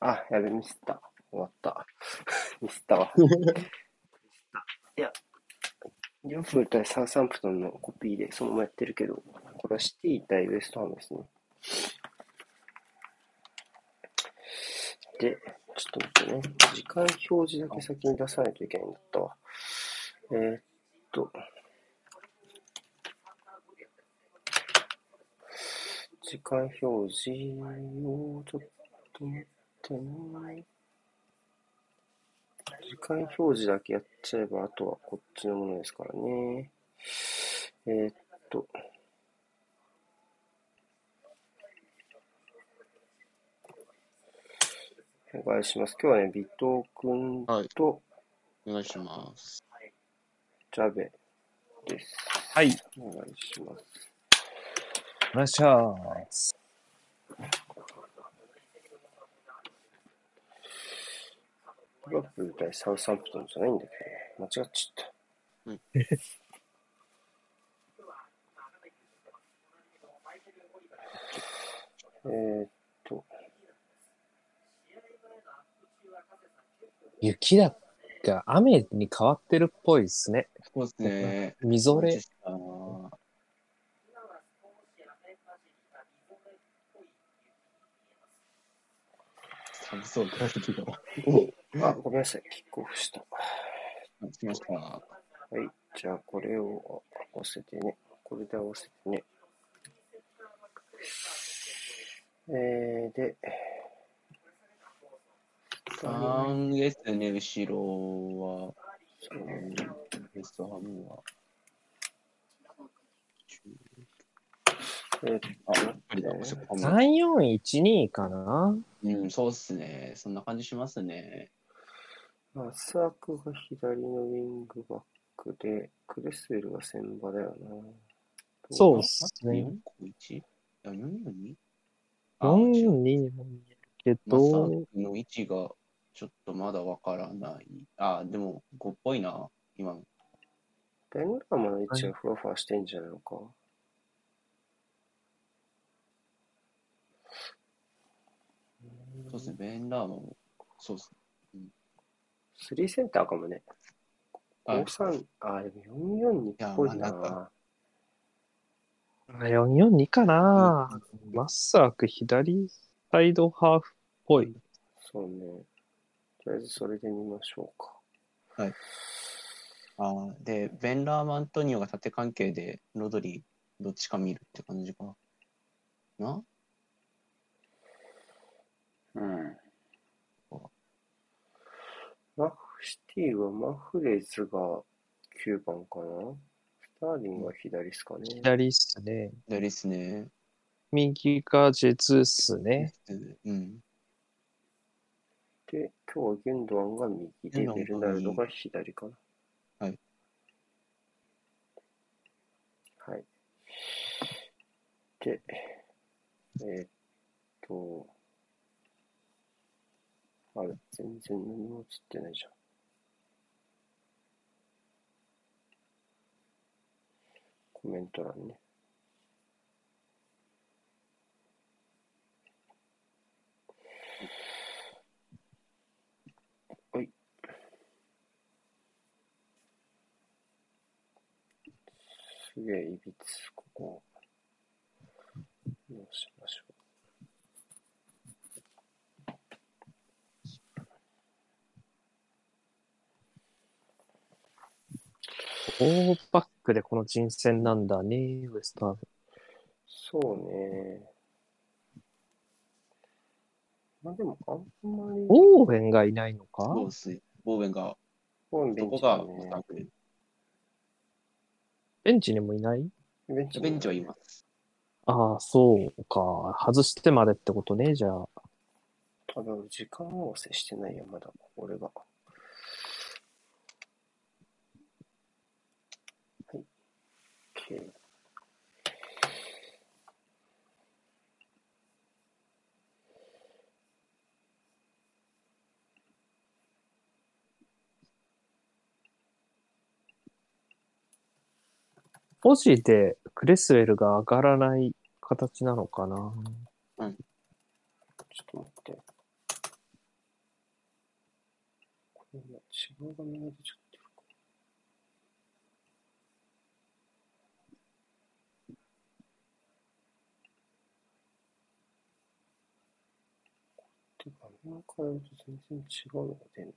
あ、やべ、ミスった。終わった。ミスったわ。ミスった。いや、リオプール対サウサンプトンのコピーでそのままやってるけど、これはシティ対ウエストハムですね。で、ちょっと待ってね。時間表示だけ先に出さないといけないんだったわ。えーっと、時間表示をちょっと待ってね。時間表示だけやっちゃえば、あとはこっちのものですからね。えーっと、お願いします。今日はね、ビト君はいとお願いします。ジャベです。はい。お願いします。お願いします。リバプール対サウサンプトンじゃないん。だけどね。間違っちゃった。うん。えっと、雪だが雨に変わってるっぽいですね。そうですね。みぞれ。あー寒そうだけど。あ、ごめんなさい。キックオフした。あ来ました。はい。じゃあ、これを合わせてね。これで合わせてね。えー、で、3ですね、後ろは。うんベストハムは。えーっあ、やっぱりだ、えーそこも3412かな？うん、そうっすね。そんな感じしますね。マスアクが左のウィングバックで、クレスウェルが先場だよな。そうっすね。4個 1? いや、442? 4にも見えるけど、の位置がちょっとまだわからない。あ、でも5っぽいな、今の。ベンガーマの位置がふわふわしてんじゃないのか。そうですね、ベンラーマも、そうですスリーセンターかもね。はい53、あ、でも442っぽいなんな。442かなマッサーク左サイドハーフっぽい。そうね。とりあえずそれで見ましょうか。あーで、ベンラーマントニオが縦関係で、ロドリー、どっちか見るって感じかな。うん。マフシティはマフレーズが9番かな？スターリンが左っすかね。左っすね。左っすね。右がジェズっすね。うん。で、今日はゲンドアンが右で、ベルナルドが左かな。はい。はい。で、えーっと、あれ、全然何も映ってないじゃん。コメント欄ね。はい。すげえいびつ、ここ。どうしましょう。4バックでこの人選なんだね、ウエストハム。そうね。まあでも、あんまり、オーウェンがいないのか？そうっす。ボーベンが、ボーンベンどこがチだね。ベンチにもいない？ベンチベンチはいます。ああ、そうか。外してまでってことね、じゃあ。ただ、時間合わせしてないよ、まだ、俺が。はい。OK。ポジでクレスウェルが上がらない形なのかな？うんちょっと待って。今違う画面が出ちゃってるか。で画面を変えると全然違うのが出るのか。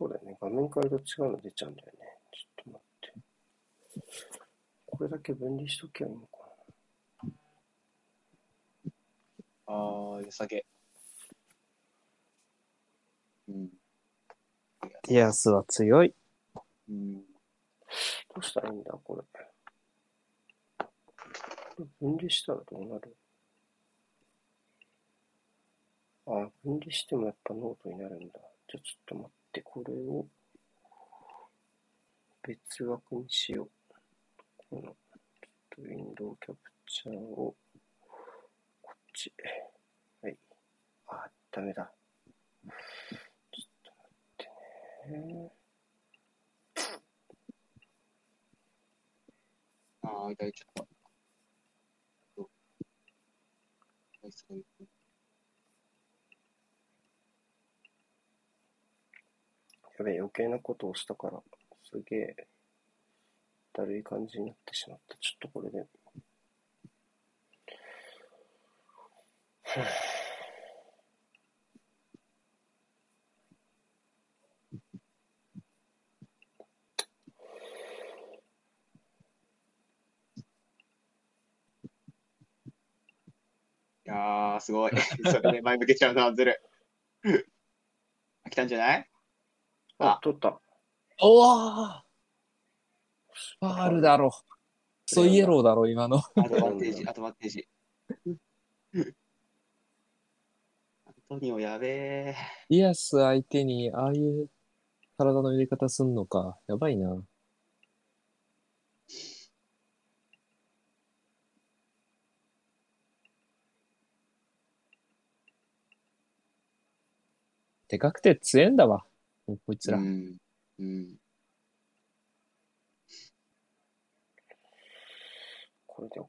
そうだよね。画面変えると違うの出ちゃうんだよね。ちょっと待って。これだけ分離しときゃいいのかああ、良さげ。うん。ディアスは強い。うん。どうしたらいいんだ、これ。これ分離したらどうなる？あ、分離してもやっぱノートになるんだ。じゃあちょっと待って、これを別枠にしよう。この、ちょっとウィンドウキャプチャーを、こっち。はい。あ、ダメだ。ちょっと待ってね。ああ、開いちゃった。そうはいそういうやべえ、余計なことをしたから、すげえ、だるい感じになってしまった。ちょっとこれで。いやー、すごい。それで前向けちゃうのはずる。来 たんじゃない？ああ、取った。おわファールだろ。そうイエローだろ、今の。アドバンテージ、アドバンテージ。アントニオやべえ。ディアス相手にああいう体の入れ方すんのか。やばいな。でかくて強えんだわ。もうこいつら。うん。うん。これで OK。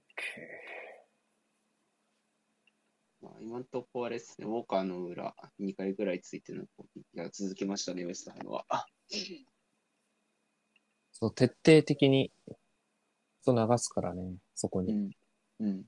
まあ、今のところあれですね、ウォーカーの裏、2回ぐらいついての攻撃が続きましたね、ウエストハムは。そう、徹底的に、そう流すからね、そこに。うん。うん。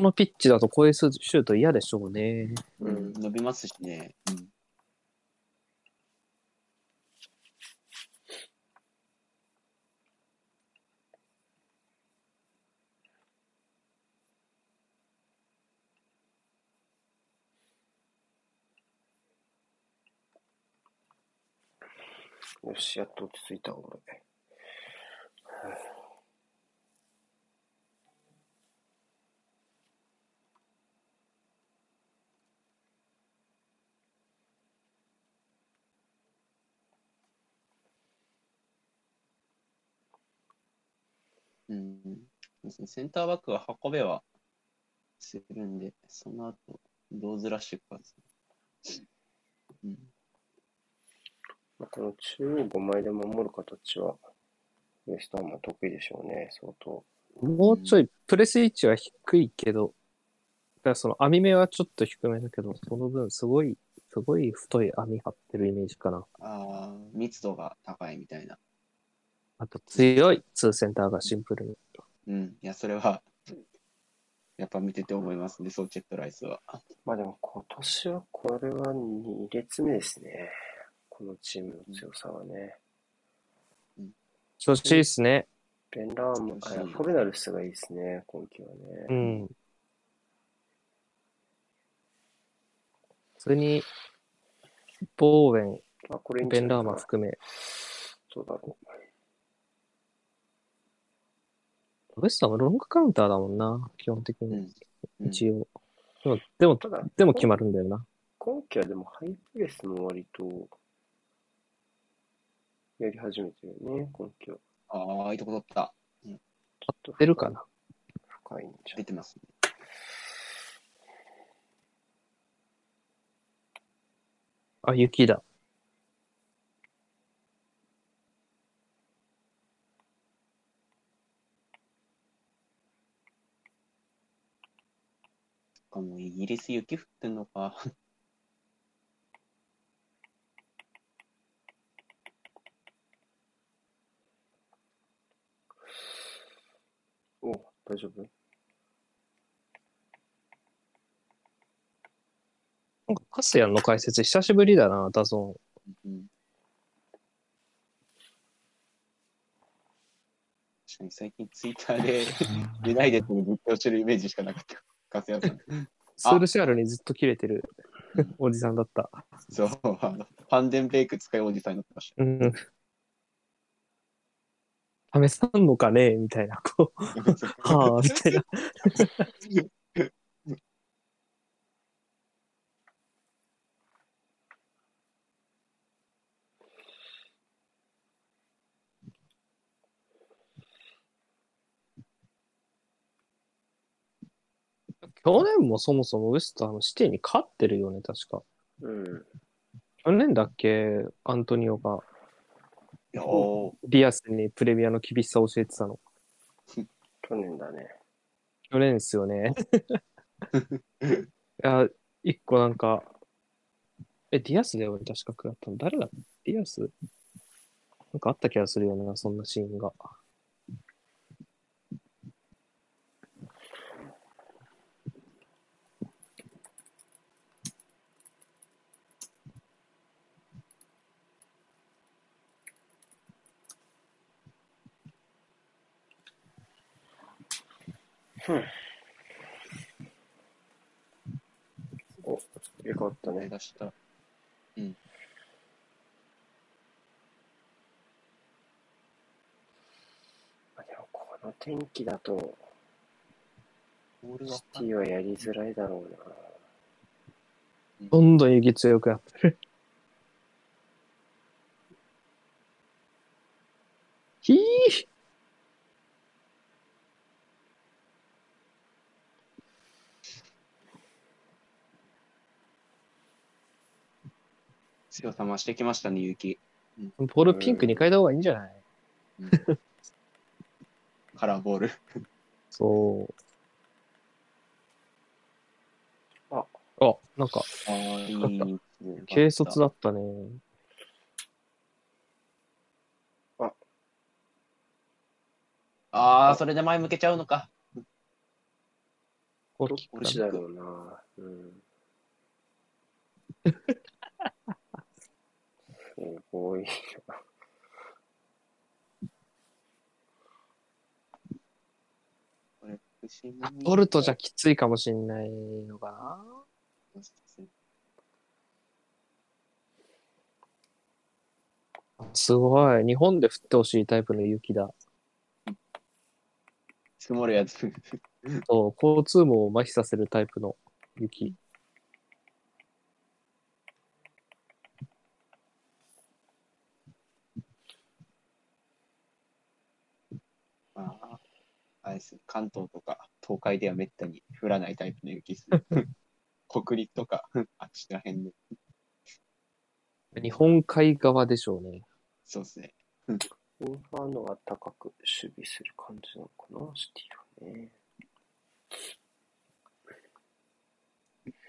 このピッチだとこういうシュート嫌でしょうね。うん、伸びますしね。うん。よし、やっと落ち着いた、俺。うん。そうですねセンターバックが運べはするんで、その後、どうずらしていくかですね。うん。まあ、この中央5枚で守る形は、ウエストハムは得意でしょうね、相当。もうちょい、プレス位置は低いけど、だからその網目はちょっと低めだけど、その分すごい、すごい太い網張ってるイメージかな。ああ、密度が高いみたいな。あと強い、ツーセンターがシンプルに。うん。いや、それは、やっぱ見てて思いますね、ソーチェットライスは。まあでも今年はこれは2列目ですね。このチームの強さはね。調子いいっすね。ベンラーム、あフォルナルスがいいですね、今季はうね。ん。それに、ボーウェン、あ、これベン・ラーマ含め、そうだろウエスロングカウンターだもんな、基本的に。うん。うん一応。でも、でもう。、ただ、でも決まるんだよな。今季はでもハイプレスも割とやり始めてるよね、今季は。ああ、いいとこ取った。ちょっと出るかな。深いんじゃん。出てますね。あ、雪だ。そっかもうイギリス雪降ってんのか。お大丈夫？なんかカスヤンの解説久しぶりだな、ダゾうん。確かに最近ツイッターで ユナイテッドにぶっ倒してるイメージしかなかった。カスヤさん。ーン。スールシャールにずっと切れてる おじさんだった。そう、あの、ファンデンベイク使いおじさんになってました。うん。試さんのかね？みたいな、こう、はあ、みたいな。去年もそもそもウエストハムシティに勝ってるよね、確か。うん。去年だっけ、アントニオがいやーディアスにプレミアの厳しさを教えてたの。去年だね。去年ですよね。いや、一個なんか、え、ディアスだよね、確か食らったの。誰だディアス？なんかあった気がするよな、そんなシーンが。お、よかったね。出した。あでもこの天気だと、ボールはシティはやりづらいだろうな。どんどん雪強くなってる。ひー強さ増してきましたね、雪。ボールピンクに変えた方がいいんじゃない？カラーボール。そう。あ、あ、なんか、いい。軽率だったね。ああ、それで前向けちゃうのか。こどっうちだろうな。うん。すごい。ボルトじゃきついかもしんないのかな。すごい。日本で降ってほしいタイプの雪だ。積もるやつ。そう、交通網を麻痺させるタイプの雪。ああ、あれです。関東とか東海ではめったに降らないタイプの雪です。北陸とか、あっちら辺で。日本海側でしょうね。そうですね。インファーノが高く守備する感じなのかな、シティはね。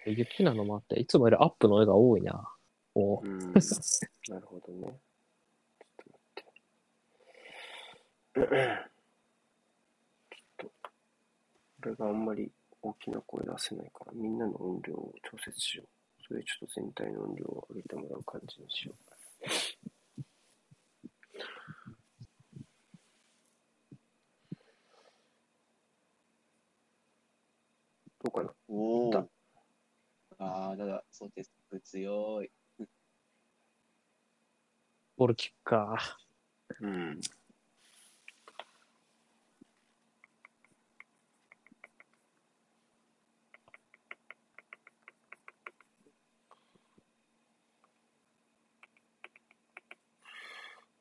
雪なのもあって、いつもよりアップの絵が多いな。おうん。なるほどね。ちょっと待って。ちょっと、これがあんまり大きな声出せないから、みんなの音量を調節しよう。それでちょっと全体の音量を上げてもらう感じにしよう。どうかな？おおだ。ああ、ただ、そうです。強い。ボールキックか。うん。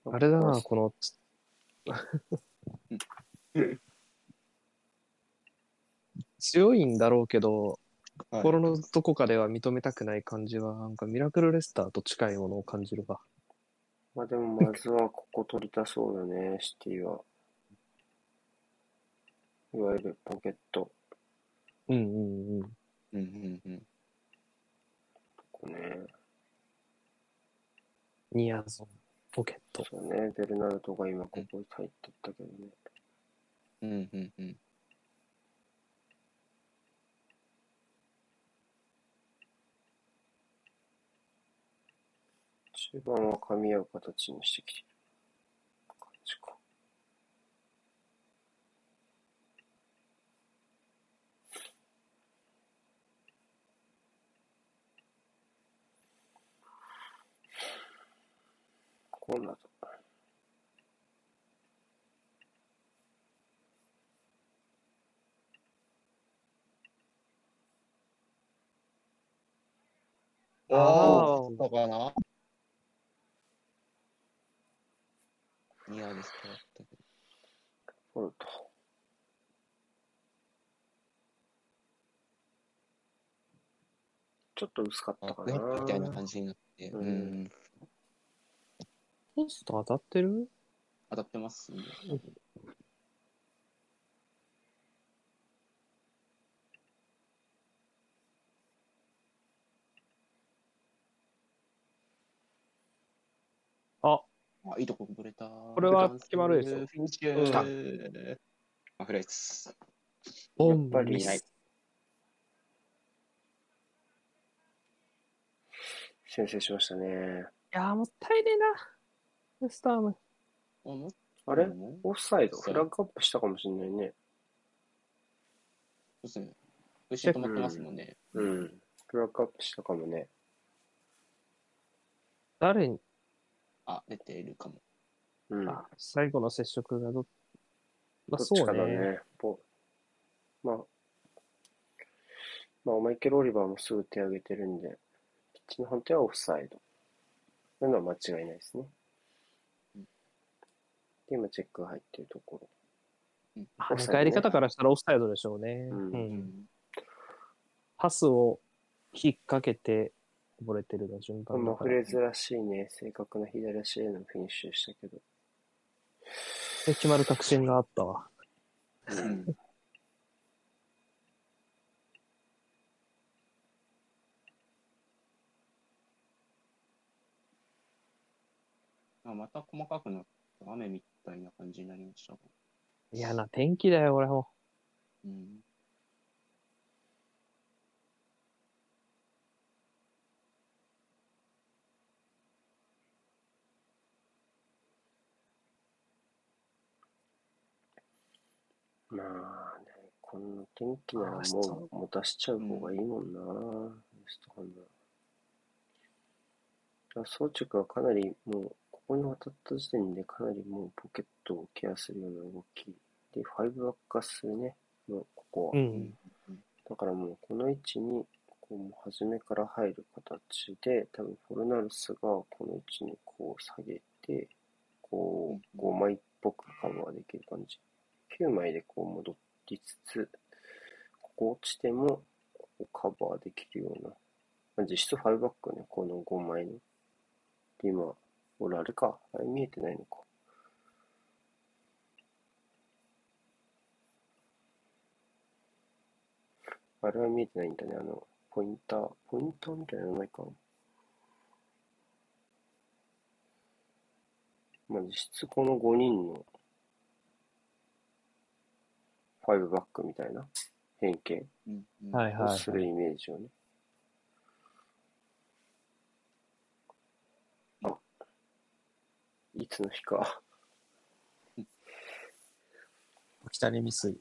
あれだな、この、強いんだろうけど、はい心のどこかでは認めたくない感じは、なんかミラクルレスターと近いものを感じるわ。まあでもまずはここ取りたそうだね、シティは。いわゆるポケット。うんうんうん。うんうんうん。ここね。ニアゾン、ポケット。そうね、ベルナルドが今ここに入ってったけどね。うんうんうん。中盤は噛み合う形にしてきてこうなると。ああそうかなニアですかったけど。フォルト。ちょっと薄かったあ、かクエットみたいなな。感じになって。ううんん。ポスト当たってる？当たってますね。あ、あ、いいとこぶれた。これは決まるでしょフィニッシうんュ。あ、フレーツ。やっぱりミス。先制しましたね。いやー、もったいねえな。ウェスターム。あもあれ？もオフサイド？フラッグアップしたかもしれないね。そうですね。後ろ止まってますもんね。うん。フラッグアップしたかもね。誰に、あ、出ているかも。うん。あ最後の接触がど、まあどっちそうね。かだね。ポまあ、まあ、マイケル・オリバーもすぐ手挙げてるんで、ピッチの判定はオフサイド。というのは間違いないですね。で、今チェックが入ってるとこあオフサイドね迎えり方からしたらオフサイドでしょうね。うんうんうん。パスを引っ掛けて溺れてるの順ろ。番だからマフレーズらしいね、正確な左足へのフィニッシュでしたけど。で決まる確信があったわ。うん。あまた細かくなった雨みたいな感じになりました。嫌な天気だよ、俺も。うん。まあね、こんな天気ならあもう持たしちゃう方がいいもんな、ウエストハムは。装着はかなりもう、ここに渡った時点でかなりもうポケットをケアするような動き。で、ファイブバック化するね、もうここは。うん。だからもうこの位置に、こうもう初めから入る形で、多分フォルナルスがこの位置にこう下げて、こう5枚っぽくカバーできる感じ。9枚でこう戻りつつ、ここ落ちてもカバーできるような。まあ、実質5バックね、この5枚の。で、今、俺あれか。あれ見えてないのか。あれは見えてないんだね。あの、ポインター、ポインターみたいなのないかな。まあ、実質この5人の5バックみたいな変形をするイメージをね。あ、スの日か。北に未遂。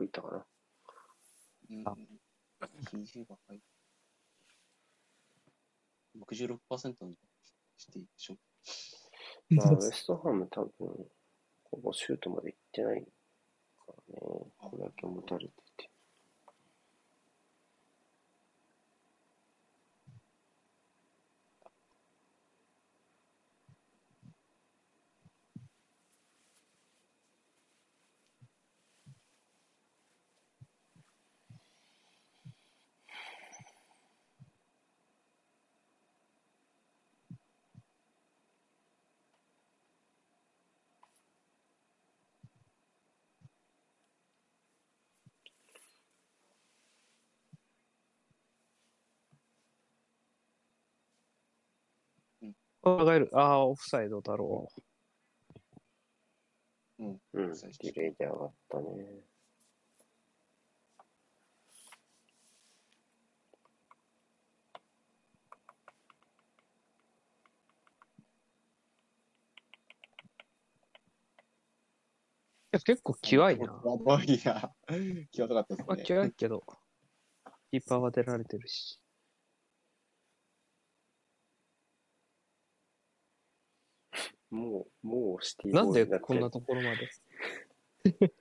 吹いたかな。うんあ肘が入る。66%のしていいでしょ。まあ、ウエストハム多分、ほぼシュートまで行ってないからね。これだけ持たれてて。がえる。ああ、オフサイドだろうん。うん、ディレイで上がったね。う。いや結構際いな。やばいな。際どかったですまあ、いけど、キーパーは出られてるし。もう、もうシティなんでボールにってこんなところまで？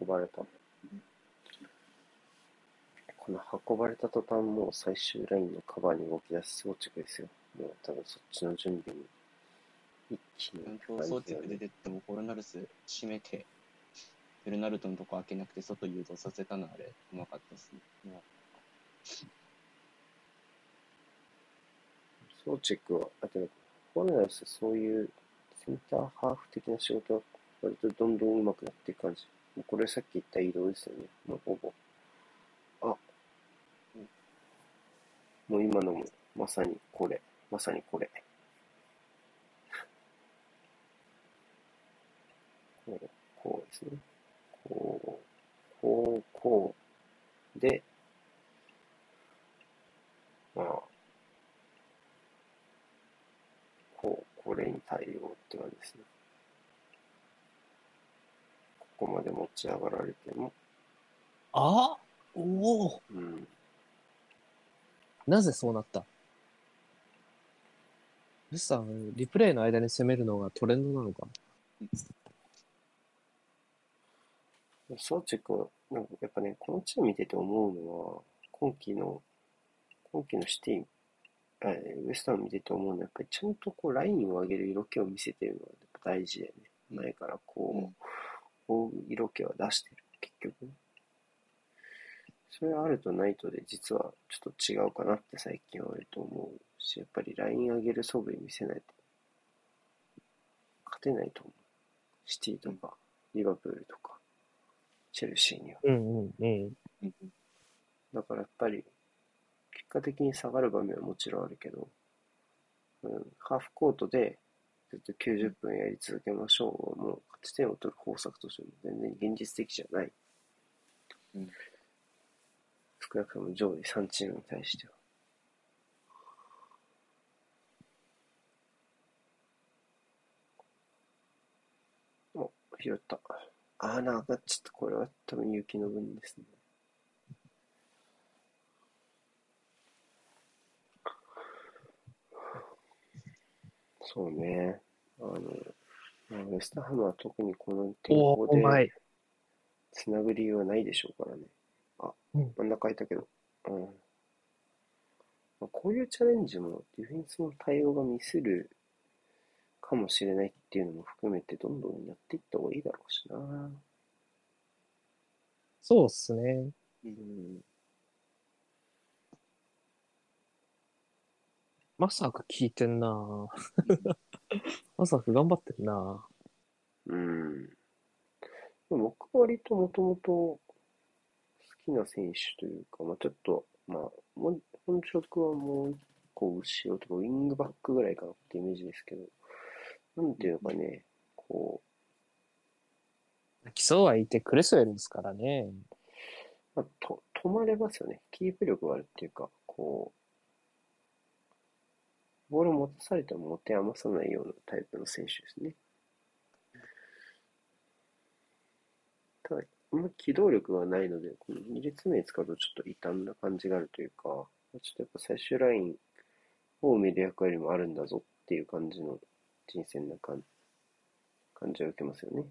運ばれた。この運ばれた途端、もう最終ラインのカバーに動き出す装置ですよ。もう多分そっちの準備に一気に出てっても、コロナルス閉めて、ベルナルトのとこ開けなくて外誘導させたのあれ、うまかったですね。もソーチェックは、あとね、ホルナルスそういうセンターハーフ的な仕事は割とどんどん上手くなっていく感じ。もうこれさっき言った移動ですよね。もうほぼ。あ、もう今のもまさにこれ。まさにこれ。こう、こうですね。こう、こう、こう。で、まあ、こう、これに対応って感じですね。ここまで持ち上がられても、あおおうん。なぜそうなった？ルスさん、リプレイの間に攻めるのがトレンドなのかソーチェクは、なんかやっぱね、このチーム見てて思うのは、今季の、今季のシティ、えーウエスタン見てて思うのは、やっぱりちゃんとこうラインを上げる色気を見せてるのがやっぱ大事だよね。うん前からこう、こう色気は出してる、結局ね。それあるとないとで実はちょっと違うかなって最近は割と思うし、やっぱりライン上げる素振り見せないと勝てないと思う。シティとか、リバプールとか、チェルシーには。うんうんうん。だからやっぱり、結果的に下がる場面はもちろんあるけど、うん、ハーフコートでずっと90分やり続けましょうもう勝ち点を取る方策としても全然現実的じゃない。うん、少なくとも上位3チームに対しては。お、拾った。あー、ながっちゃった。これは多分雪の分ですね。そうね。あの、まあウェスタハムは特にこの天お候でい。つなぐ理由はないでしょうからね。あうん、真ん中空いたけど。うん。まあ、こういうチャレンジもディフェンスの対応がミスるかもしれないっていうのも含めてどんどんやっていった方がいいだろうしな。そうっすね。うん。まさか聞いてんなまさか頑張ってんなうん。でも僕は割ともともと好きな選手というか、まあちょっと、まあ、本職はもう一個後ろとか、ウィングバックぐらいかなってイメージですけど、なんていうのかね、こ基礎はいてクレスウェルですからね。う、まあ、と止まれますよね。キープ力があるっていうか、こう、ボールを持たされても持て余さないようなタイプの選手ですね。ただ、あんま機動力がないので、この2列目使うとちょっと異端な感じがあるというか、ちょっとやっぱ最終ラインを埋める役割もあるんだぞっていう感じの人選な感感じを受けますよね。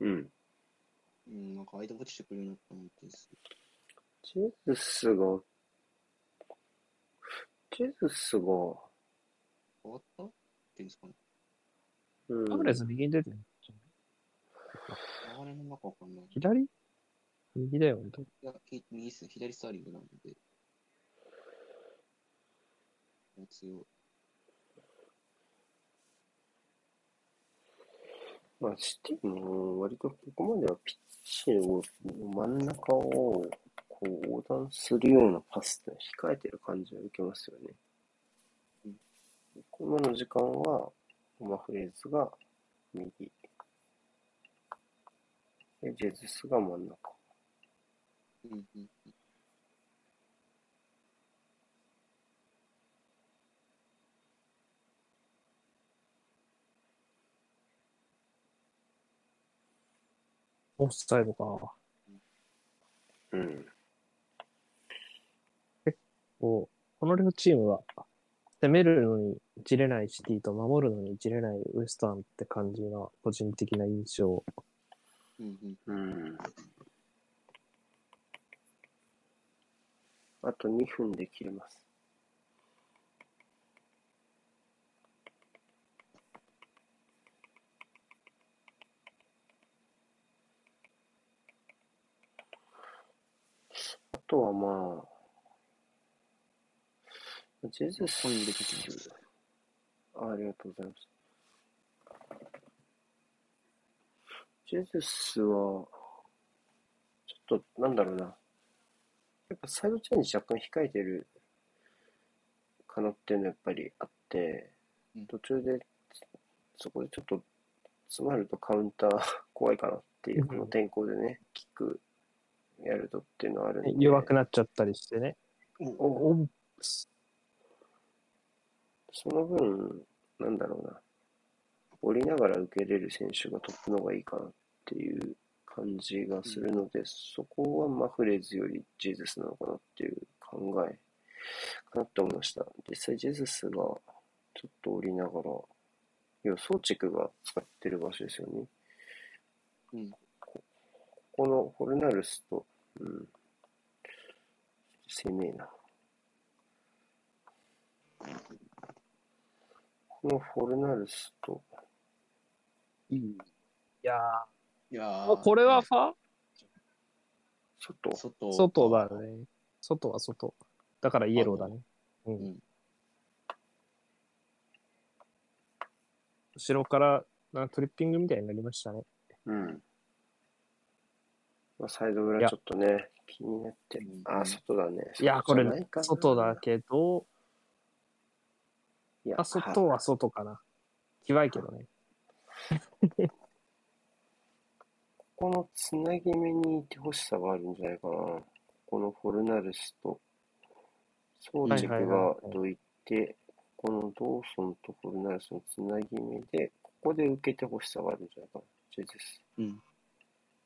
うん。うん、なんか間落ちてくるなと思ってです。ジェズスが、ジェズスが、変わったっていうんですかね。うん、アブレス右に出てる流れの中わかんない。い左？右だよね。や、き右っすね。左スターリングなので。強い。まあ、シティも割とここまではピッチを真ん中をこう横断するようなパスって控えてる感じを受けますよね。うん今の時間は、マフレーズが右。で、ジェズスが真ん中。うんうんうん。オフサイドか。うん。こう、この両チームは、攻めるのにじれないシティと守るのにじれないウエスタンって感じが個人的な印象。うんうん。うん。あと2分で切れます。あとはまあ、ジェズス、コイン出てきました。あありがとうございます。ジェズスは、ちょっと、なんだろうな。やっぱサイドチェンジ若干控えてるかなっていうのはやっぱりあってうん、途中で、そこでちょっと詰まるとカウンター 怖いかなっていう、この天候でね、キックやるとっていうのはあるんで。弱くなっちゃったりしてね。その分、なんだろうな、降りながら受けれる選手がトップの方がいいかなっていう感じがするので、そこはマフレーズよりジェズスなのかなっていう考えかなって思いました。実際ジェズスがちょっと降りながら、要は装チクが使ってる場所ですよね。うん。ここのホルナルスと、うん、攻めえな。このフォルナルスと、いい。いやいやー、これはファ外外。外だね。外は外。だからイエローだね。う。うんん。後ろからなトリッピングみたいになりましたね。うん。まあ、サイド裏ちょっとね、気になってうん。あ、外だね。いや、これ外だけど、いや、あ、外は外かな。きわいけどね。ここのつなぎ目にいてほしさがあるんじゃないかな。ここのフォルナルスと、装置はいはいはいがはいどいて、このドーソンとコルナレスのつなぎ目で、ここで受けてほしさがあるんじゃないかな。ジェズス。うん。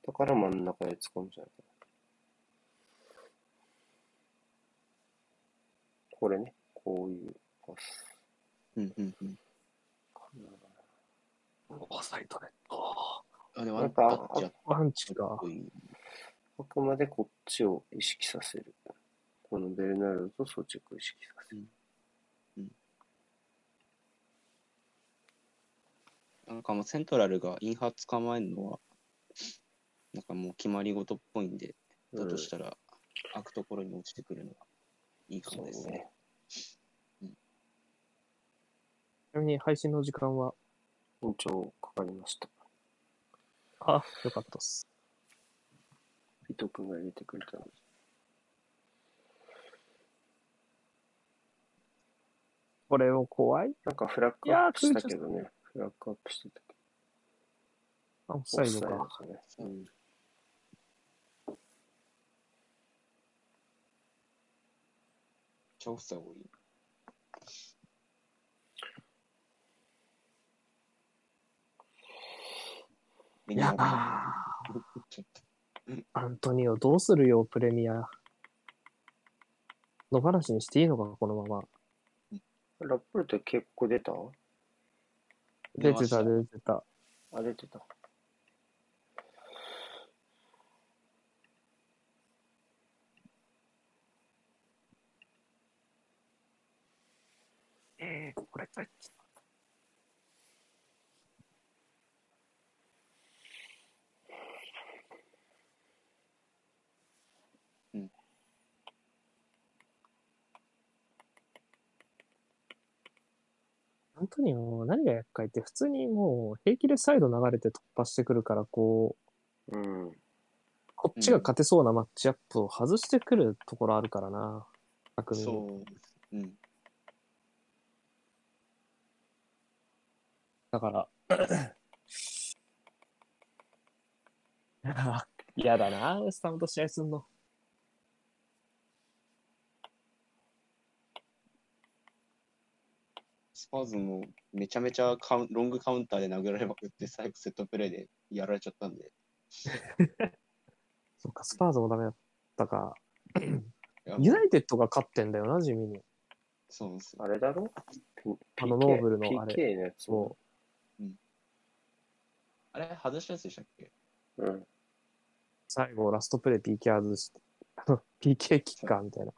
だから真ん中で使うんじゃないかな。これね、こういうパス。うん。うん。うん。オフサイドネット。あ、でも、なんかあっちやっワンチか。あくまでこっちを意識させる。このベルナルドと装置を意識させる。なんかもうセントラルがインハー捕まえるのは、なんかもう決まり事っぽいんで、だとしたら、開くところに落ちてくるのがいいかもですね。ね。ちなみに配信の時間は、延長かかりました。あ、よかったっす。伊藤君が入れてくれたので。これを怖い？なんかフラッグアップしたけどね。フラッグアップしてたけあ、オフど。サイドオフか。サイドだね。うん。超さ多い？いやアントニオ、どうするよ、プレミア。野放しにしていいのか、このまま。ラップルって結構出た？出てた、出てた。あ、出てた。えー、これか。うアントニオ、何が厄介って、普通にもう平気でサイド流れて突破してくるから、こう、うん。こっちが勝てそうなマッチアップを外してくるところあるからな。巧みに。そうです。うん。だから。嫌だな、スタムと試合すんの。スパーズもめちゃめちゃカウンロングカウンターで殴られまくって、最後セットプレーでやられちゃったんで。そっか、スパーズもダメだったか。ユナイテッドが勝ってんだよな、地味に。そうなんですよ。あれだろ？あのノーブルのあれ PK のやつそあれ、外したやつでしたっけ？うん。最後、ラストプレー PK 外して、PK キッカーみたいな。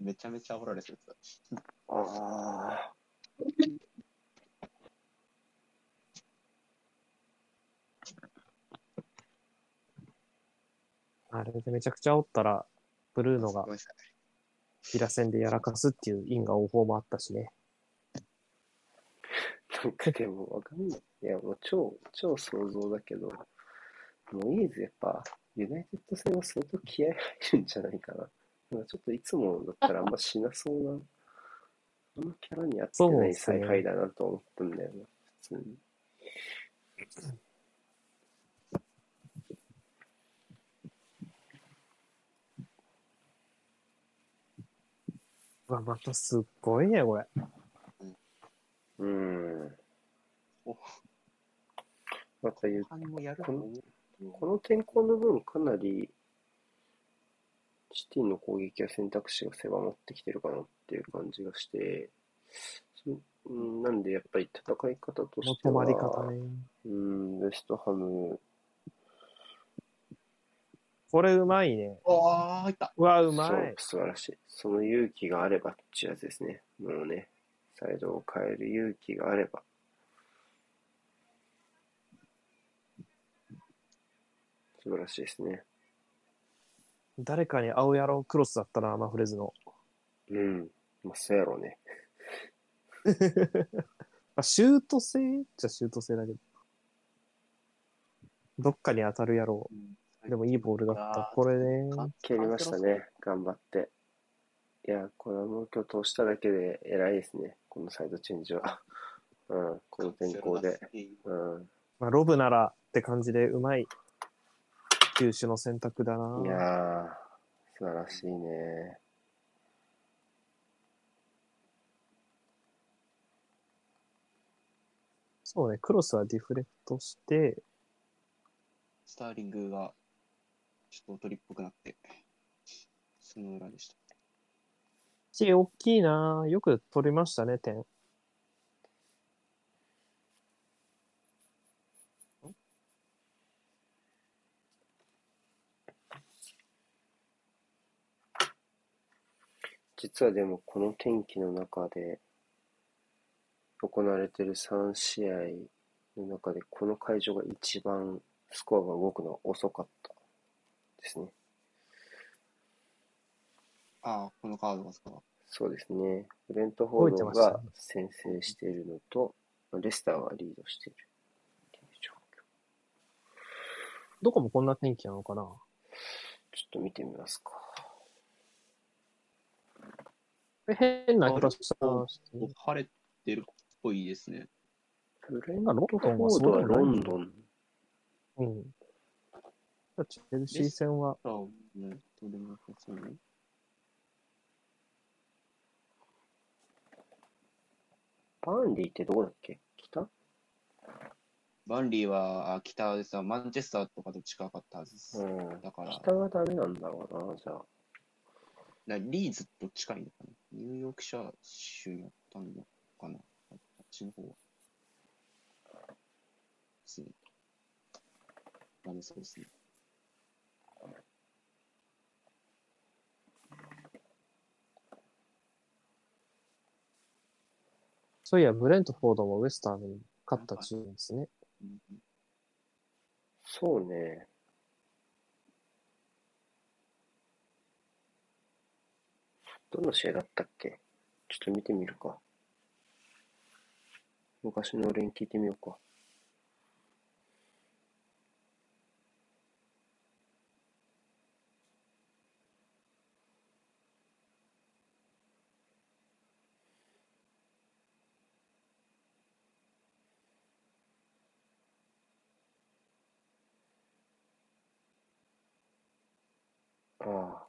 めちゃめちゃ煽られてた。ああ。あれでめちゃくちゃ煽ったら、ブルーノがごめんなさいビラ戦でやらかすっていう因果応報もあったしね。なんかでもわかんない。いや、もう超、超想像だけど、もういいぜ、やっぱ、ユナイテッド戦は相当気合入るんじゃないかな。なんかちょっといつもだったらあんましなそうな、あんまキャラに合ってない采配だなと思ったんだよな、普通に。うわ、またすっごいね、これ。うーんお。また言うこの天候の分、かなりシティの攻撃や選択肢が狭まってきてるかなっていう感じがして、そうんなんでやっぱり戦い方としては、止まり方ね。うん、ウェストハム、これうまいね。ああ、入った。うわ、うまそうい。素晴らしい。その勇気があればっていうやつですね。もうね、サイドを変える勇気があれば。素晴らしいですね。誰かに青やろクロスだったな、マフレズの。うん。まあ、そうやろうね。まあ、シュート性っちゃシュート性だけど。どっかに当たるやろう。でもいいボールだった。これね。蹴りましたね。頑張って。いや、これはもう今日通しただけで偉いですね。このサイドチェンジは。うん、この天候で。うん。まあ、ロブならって感じでうまい球種の選択だな。いや、素晴らしいね。そうね、クロスはディフレクトして、スターリングがちょっと鳥っぽくなって、その裏でした。ち、大きいなよく取りましたね、点。実はでもこの天気の中で行われてる3試合の中でこの会場が一番スコアが動くのは遅かったですね。ああ、このカードがですか？そうですね。ブレントフォード動いてましたが先制しているのと、レスターがリードしているっていう状況。どこもこんな天気なのかな？ちょっと見てみますか。え変なクラスターしてる晴れてるっぽいですね。ブレンあロンドンはォードはそうでもないロンドン。うん。チェルシー戦は、ああ、ね、どうでもよさそうね。バーンリーってどこだっけ？北？バンリーはあ北ですマンチェスターとかと近かったはずです。うん。だから、北がダメなんだろうな、じゃあ。なリーズと近いのかなニューヨークシャー州にあったのかなあっちの方は。ですね。ダメそうですね。そういや、ブレントフォードもウエスターに勝ったチームですね。うんそうね。どんな試合だったっけ？ちょっと見てみるか。昔の俺に聞いてみようか。ああ。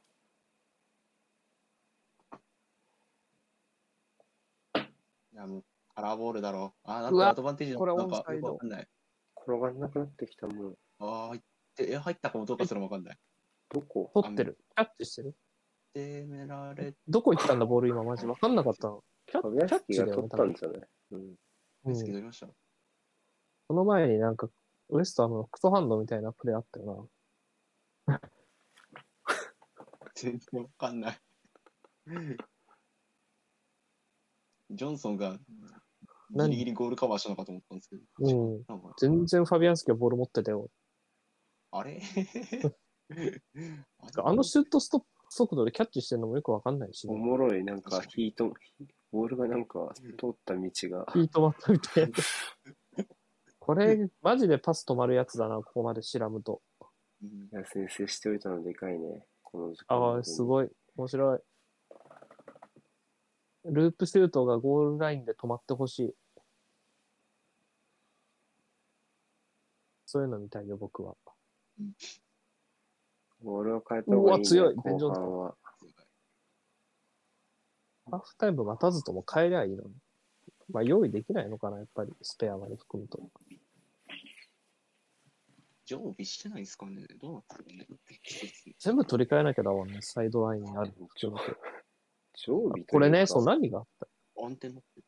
いや、もう、カラーボールだろう。あー、なんうわかアドバンテージこれなんかオンサイドよくわかんない。転がんなくなってきたもん。ああ、入って、え、入ったかもどうかすらもわかんない。どこ？取ってる。キャッチしてる？でめられどこ行ったんだ、ボール今、マジ。わかんなかったの。キャッキャッチだよね、多分取ったんじ。ゃないうん。ですけました。その前になんか、ウエスターのクソハンドみたいなプレーあったよ 全然わかんない。ジョンソンがギ何リギリゴールカバーしたのかと思ったんですけど。な。うん。全然ファビアンスキがボール持ってたよ。あれ？あのシュートストップ速度でキャッチしてるのもよくわかんないし、おもろい、なんかヒート、ボールがなんか通った道が。ヒートマットみたいな。これ、マジでパス止まるやつだな、ここまでシラムと。うんいや、先制しておいたのでかいね。この時間ああ、すごい。面白い。ループシュートがゴールラインで止まってほしい。そういうの見たいよ、僕は。ボールを変えた方がいい、ね。うわ強い後ベンジ。ハーフタイム待たずとも変えりゃいいのに。まあ、用意できないのかな、やっぱり、スペアまで含むと。常備してないですかねどうなんですかね全部取り替えなきゃだもんね、サイドラインにある。常常備これね、そう、何があった？アンテナって。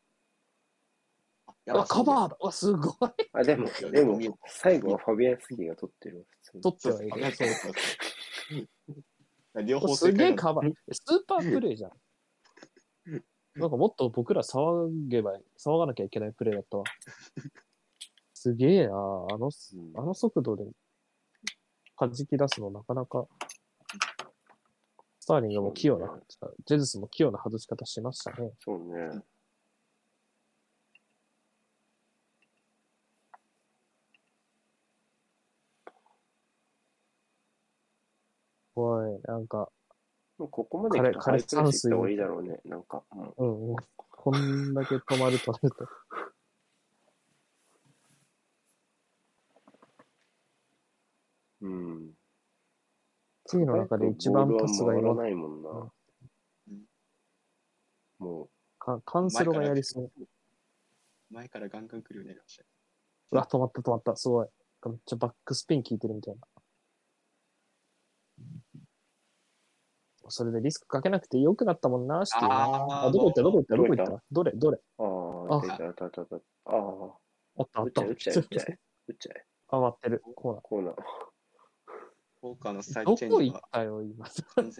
あカバーーだうわ、すごいあ、でも、でも、最後はファビアンスキーが取ってるわ、普通に。取ってはいる。そうそう。両方すげえカバー。スーパープレイじゃん。なんかもっと僕ら騒げば、騒がなきゃいけないプレイだったわ。すげえなあの、うんあの速度で弾き出すのなかなか。スターリングも器用な、ジェズスも器用な外し方しましたね。そうね。おい、なんか、もうここまで来たらハイプレ彼ス行った方がいいだろうね。なんか、もううん、うんこんだけ止まるとなると。うん。チームの中で一番パスがないもんな。うんもかカンセロがやりそう。前からガンガン来るようになりました。うわ、止まった止まった。すごい。めっちゃバックスピン効いてるみたいな。それでリスクかけなくてよくなったもんな、シティな。あーあ、どこ行ったどこ行ったどこ行っどた？どれどれ？ああ、あったあったあった。ああ、あったあった。打っちゃえ、打っちゃえ、打っちゃえ。あ、待ってる。コーナコーナー。ウォーカーのサー。どイドチェンジがこ行ったよ、今。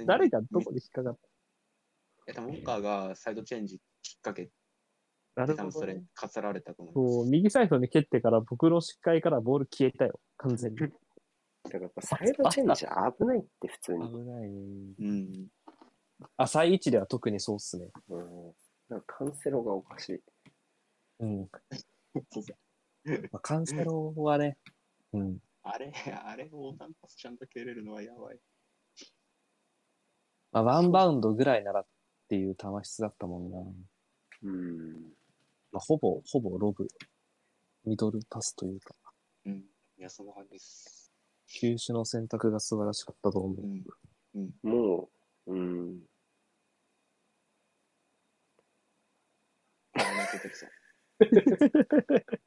誰がどこで引っかかっえ多分ウォーカーがサイドチェンジきっかけたなで多分それるほどね。飾られたと思いそう。右サイドに蹴ってから僕の視界からボール消えたよ。完全に。だからやっぱサイドチェンジ危ないって普通に。危ないね。うん。浅い位置では特にそうっすね。うん。なんかカンセロがおかしい。うん。そうそうまあ、カンセロはね、うん。あれ、あれを横断パスちゃんと蹴れるのはやばい。まあ、ワンバウンドぐらいならっていう球質だったもんな。うん。まあ、ほぼ、ほぼロブ。ミドルパスというか、うん。いや、その感じです。球種の選択が素晴らしかったと思う。うん。うん。もう、うん。あー出てきそう。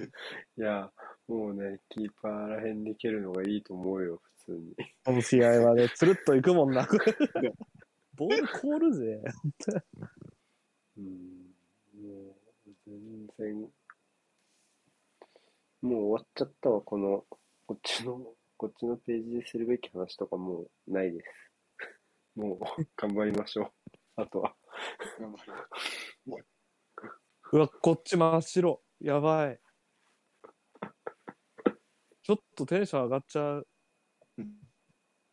いや、もうね、キーパーらへんで蹴るのがいいと思うよ、普通に。この試合はね、つるっといくもんな。ボール凍るぜ。うん。もう、全然、もう終わっちゃったわ、この、こっちの、こっちのページでするべき話とかもうないです。もう、頑張りましょう。あとは。頑張る。うわ、こっち真っ白。やばい。ちょっとテンション上がっちゃう。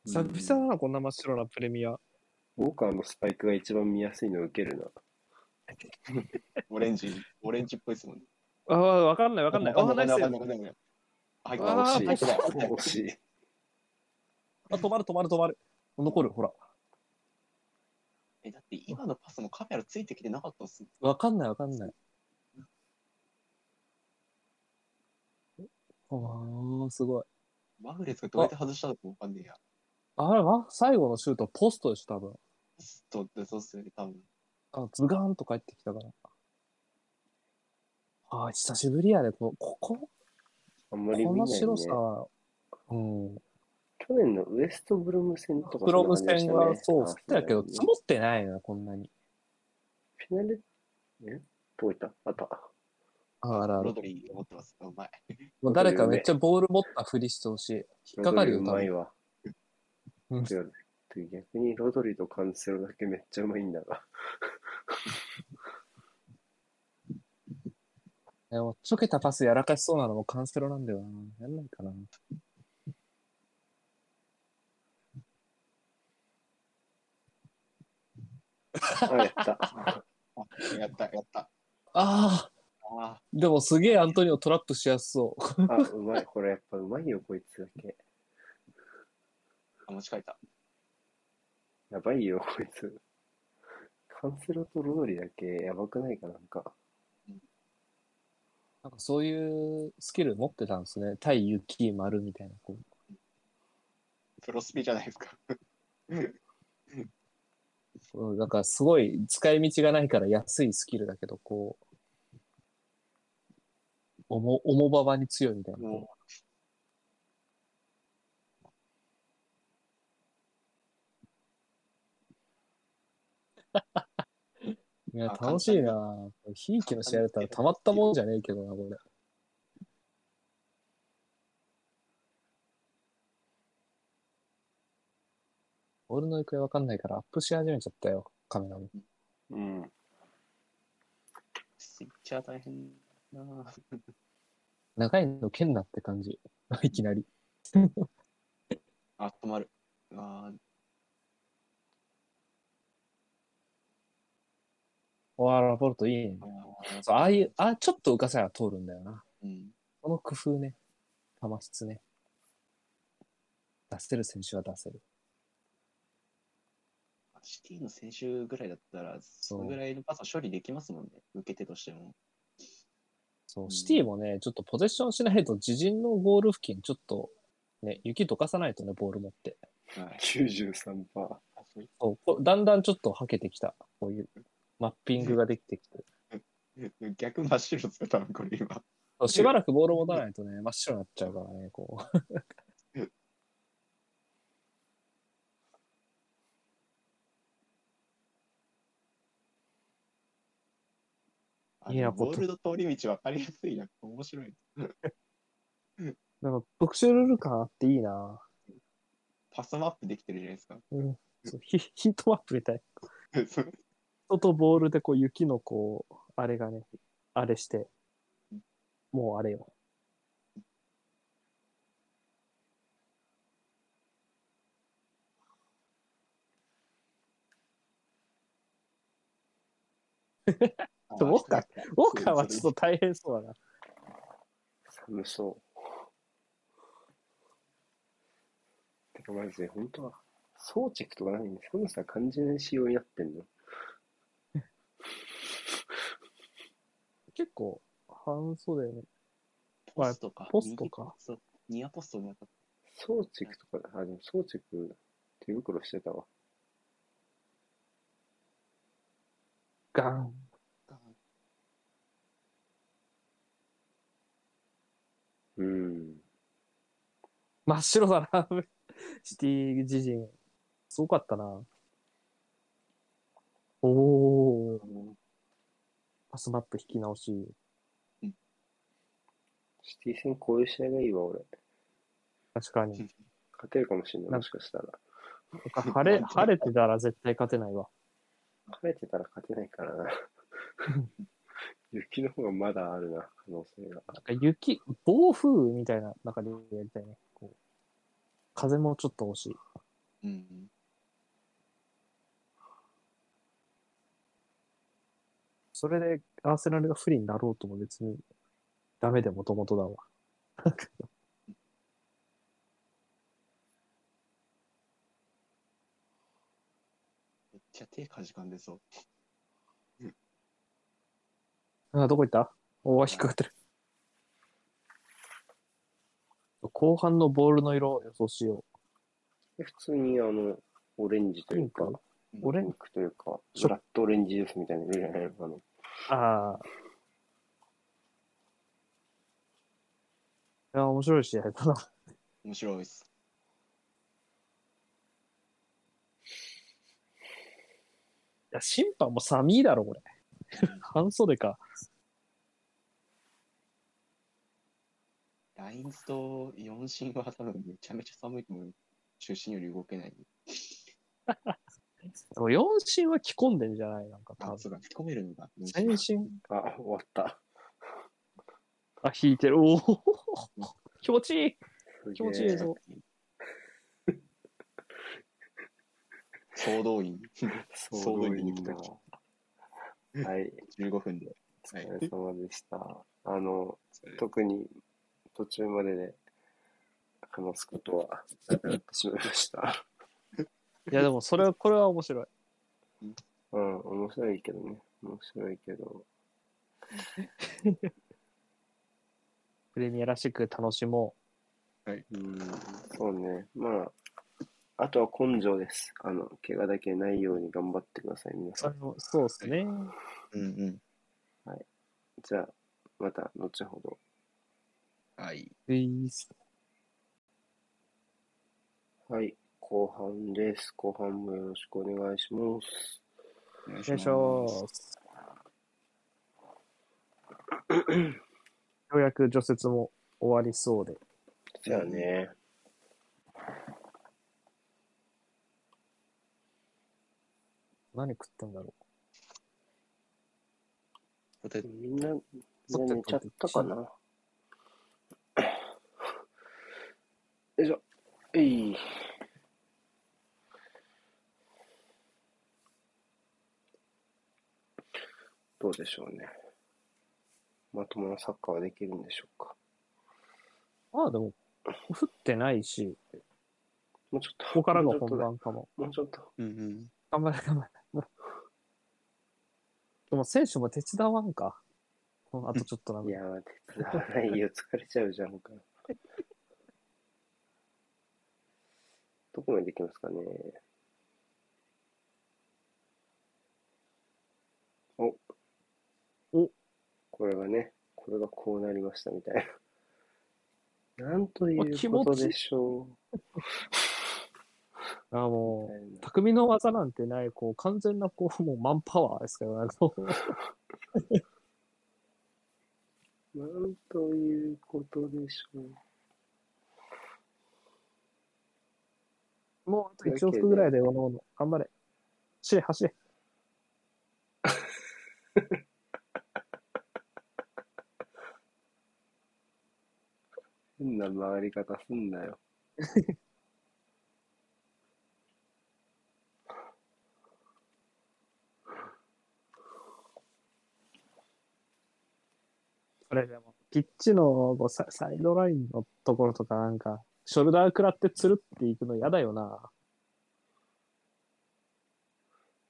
久々だな、こんな真っ白なプレミア。ウォーカーのスパイクが一番見やすいの受けるな。オレンジ、オレンジっぽいですもんね。ああ、わかんないわかんない。あ、わかんないナイスわかんないわかんない。入っあ。惜しい。惜しい。あ、止まる止まる止まる。残る、ほら。え、だって今のパスもカメラついてきてなかったっすね。わかんないわかんない。ああ、すごい。マグレスがどうやって外したのかわかんねえや。あれは？最後のシュート、ポストでしょ、多分。そうってそうっすよね、多分。あ、ズガーンと帰ってきたから。ああ、久しぶりやね。こここ、あんまり見ないね。この白さは、うん。去年のウエストブルム戦とかプロムそんな感じ戦はそう、降ってたけど、あ積もってないな、こんなに。フィナル、え？どこ行った？あった。ああらあらロ。ドリー持ってます。うまい。もう誰かめっちゃボール持ったふりしてほしい。引っかかるよ、多分。ロドリうまいわ。うん逆にロドリとカンセロだけめっちゃうまいんだが。でもちょけたパスやらかしそうなのもカンセロなんだよな。やんないかな。あ、やった。あ やった、やった。ああ、あでもすげえアントニオトラップしやすそう。あ、うまい。これやっぱうまいよ、こいつだけ。あ、持ち帰った。やばいよ、こいつ。カンセロとロドリだけやばくないかなんか。なんかそういうスキル持ってたんですね。対雪丸みたいな。こうプロスピじゃないですか。うんなんかすごい使い道がないから安いスキルだけど、こう、重、重馬場に強いみたいな。もいや、あ楽しいなひいきの試合だったらたまったもんじゃねえけどな、これ。ボールの行方わかんないからアップし始めちゃったよ、カメラも。うん。う、スイッチャー大変。長いの剣なって感じ。いきなり。あ、止まる。あおー、ラポルトいいねそうああいう、あちょっと浮かせば通るんだよな。うん。この工夫ね。球質ね。出せる選手は出せる。シティの選手ぐらいだったら、そのぐらいのパスを処理できますもんね。受け手としても。そうう、んシティもね、ちょっとポゼッションしないと自陣のゴール付近、ちょっと、ね、雪溶かさないとね、ボール持って。はい。93%。あそうだんだんちょっとはけてきた。こういう、マッピングができてきて。う逆真っ白ですよ、多分これ今。しばらくボール持たないとね、真っ白になっちゃうからね、こう。あいやでもボールの通り道分かりやすいな。面白い。なんか特殊ルール感あっていいな。パスマップできてるじゃないですか。うん、そうヒヒートマップみたい。人とボールでこう雪のこう、あれがね、あれして、もうあれよ。ウォーカー、ウォーカーはちょっと大変そうだな。寒そう。てか、マジで、本当は、装着とかないんで、寒さ感じない仕様になってんの？結構、半袖ね。ポストか。ポストかそう。ニアポストになった。装着とか、あ、でも装着、手袋してたわ。ガン。うん。真っ白だな。シティ自陣。すごかったな。おー。パスマップ引き直し。シティ戦こういう試合がいいわ、俺。確かに。勝てるかもしれない、もしかしたら。晴れ、晴れてたら絶対勝てないわ。晴れてたら勝てないからな。雪の方がまだあるな、可能性が。なんか雪、暴風雨みたいな中でやりたいね。こう風もちょっと欲しい。うん。それでアーセナルが不利になろうとも別にダメでもともとだわ。めっちゃ手かじかんでそう。あ、どこ行った？おー、引っかかってる。後半のボールの色を予想しよで普通に、あの、オレンジというかオレンクというか、ブラッドオレンジジュースみたいなのいるじゃないのあの、う。ああ。いや、面白い試合だな。面白いです。いや、審判も寒いだろ、これ。半袖か。ラインズと4進は多分めちゃめちゃ寒いと思う。中心より動けない。でも4進は着込んでんじゃない？なんか多あ、分。そうだ、吹き込めるんだ。先進、あ、終わった。あ、引いてる。おお 気持ちいい。すげえ気持ちいいぞ。総動員。総動員だ。はい、15分で。お疲れ様でした。あの、特に途中までで話すことはなくなってしまいました。いや、でもそれは、これは面白い。うん、面白いけどね。面白いけど。プレミアらしく楽しもうん、そうね。まあ、あとは根性です。あの、怪我だけないように頑張ってください、皆う。さん。そうですね。うんうん。じゃあ、また後ほど。はい。はい、後半です。後半もよろしくお願いします。お願いしょようやく除雪も終わりそうで。じゃあね。何食ってんだろポテみんな、みんな寝ちゃったかなよいしょ。えい。どうでしょうね。まともなサッカーはできるんでしょうか。う。ああ、でも、降ってないし、もうちょっと。ここからが本もうちょっとだ番かも。もうちょっと。うんうん。頑張れ、頑張れ。でも選手も手伝わんか。あとちょっとなんで。いやー、手伝わないよ。疲れちゃうじゃんか。どこまでできますかね。お。おこれがね、これがこうなりましたみたいな。なんということでしょあう。もう、匠の技なんてない、こう、完全な、こう、もう、マンパワーですからね。なんということでしょう。もう、あと1往復ぐらいで、おのおの、頑張れ。走れ、走れ。変な回り方すんなよ。それでも、ピッチのこうササイドラインのところとかなんか、ショルダー食らってつるっていくの嫌だよな。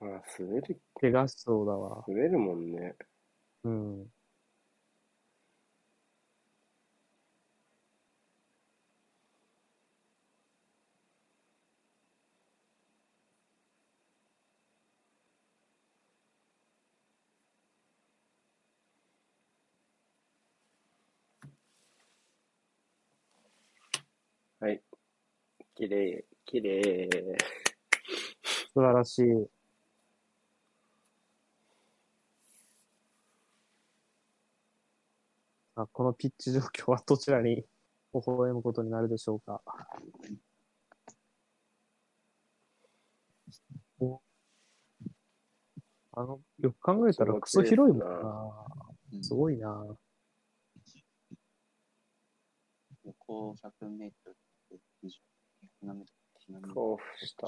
あ、滑る、怪我しそうだわ。滑るもんね。うん。はい。きれい、きれい。素晴らしい。あこのピッチ状況はどちらに微笑むことになるでしょうか？おあの、よく考えたらクソ広いもんな。うんすごいな。横100メートル以上、100メートル、100興奮した。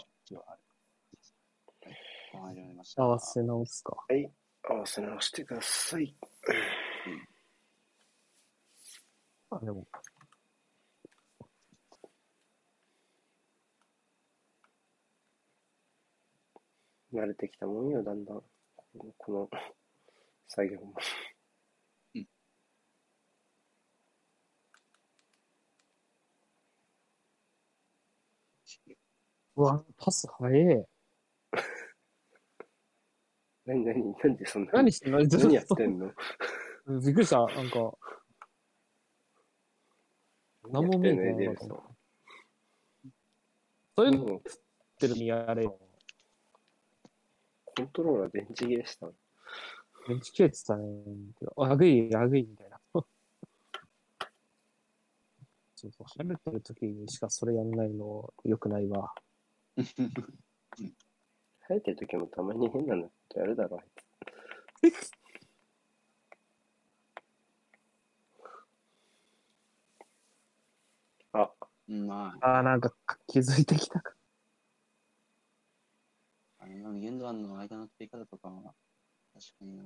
合わせ直すか。はい。合わせ直してください。あ、でも、慣れてきたもんよ、だんだん。この 作業も。うわ、パス早え。何、何、なんでそんな何してんの？何やってんの？う んびっくりした。なんか、何も見えないかったルソン。そういうのもうってるにやれよ。コントローラー電池切れしたの？ベンチ切れてたね。あぐい、あぐいみたいな。そうそう、晴れてる時にしかそれやんないの良くないわ。生えてる時もたまに変なのってやるだろ、あいつ。あ、うん、まああ、なんか気づいてきたか。あ、あの、ゲンドワンの間の取り方とかは、確かにな。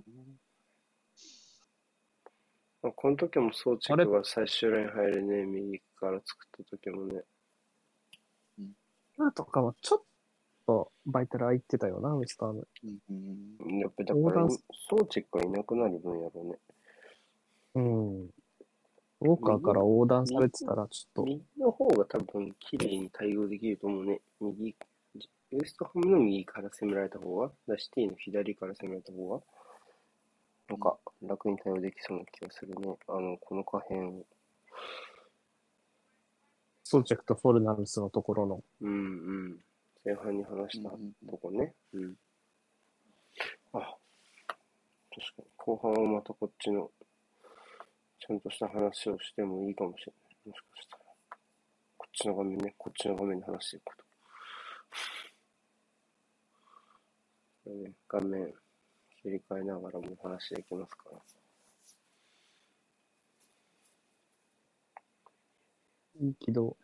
まあこの時も装置が最終ライン入るね、右から作った時もね。今とかはちょっとバイタル空いてたよな、ウィスターの。うんうんやっぱだから横断、装置がいなくなる分やろうね。うん。ウォーカーから横断されてたらちょっ右の方が多分綺麗に対応できると思うね。右、ウエストハムの右から攻められた方が、だシティの左から攻められた方が、なんか楽に対応できそうな気がするね。あの、この可変を。と、ソーチェクとフォルナンスのところの。うんうん。前半に話したうんとこね。うん。あ、確かに。後半はまたこっちの、ちゃんとした話をしてもいいかもしれない。もしかしたら。こっちの画面ね。こっちの画面で話していくこと。画面切り替えながらもお話できますから。いいけど。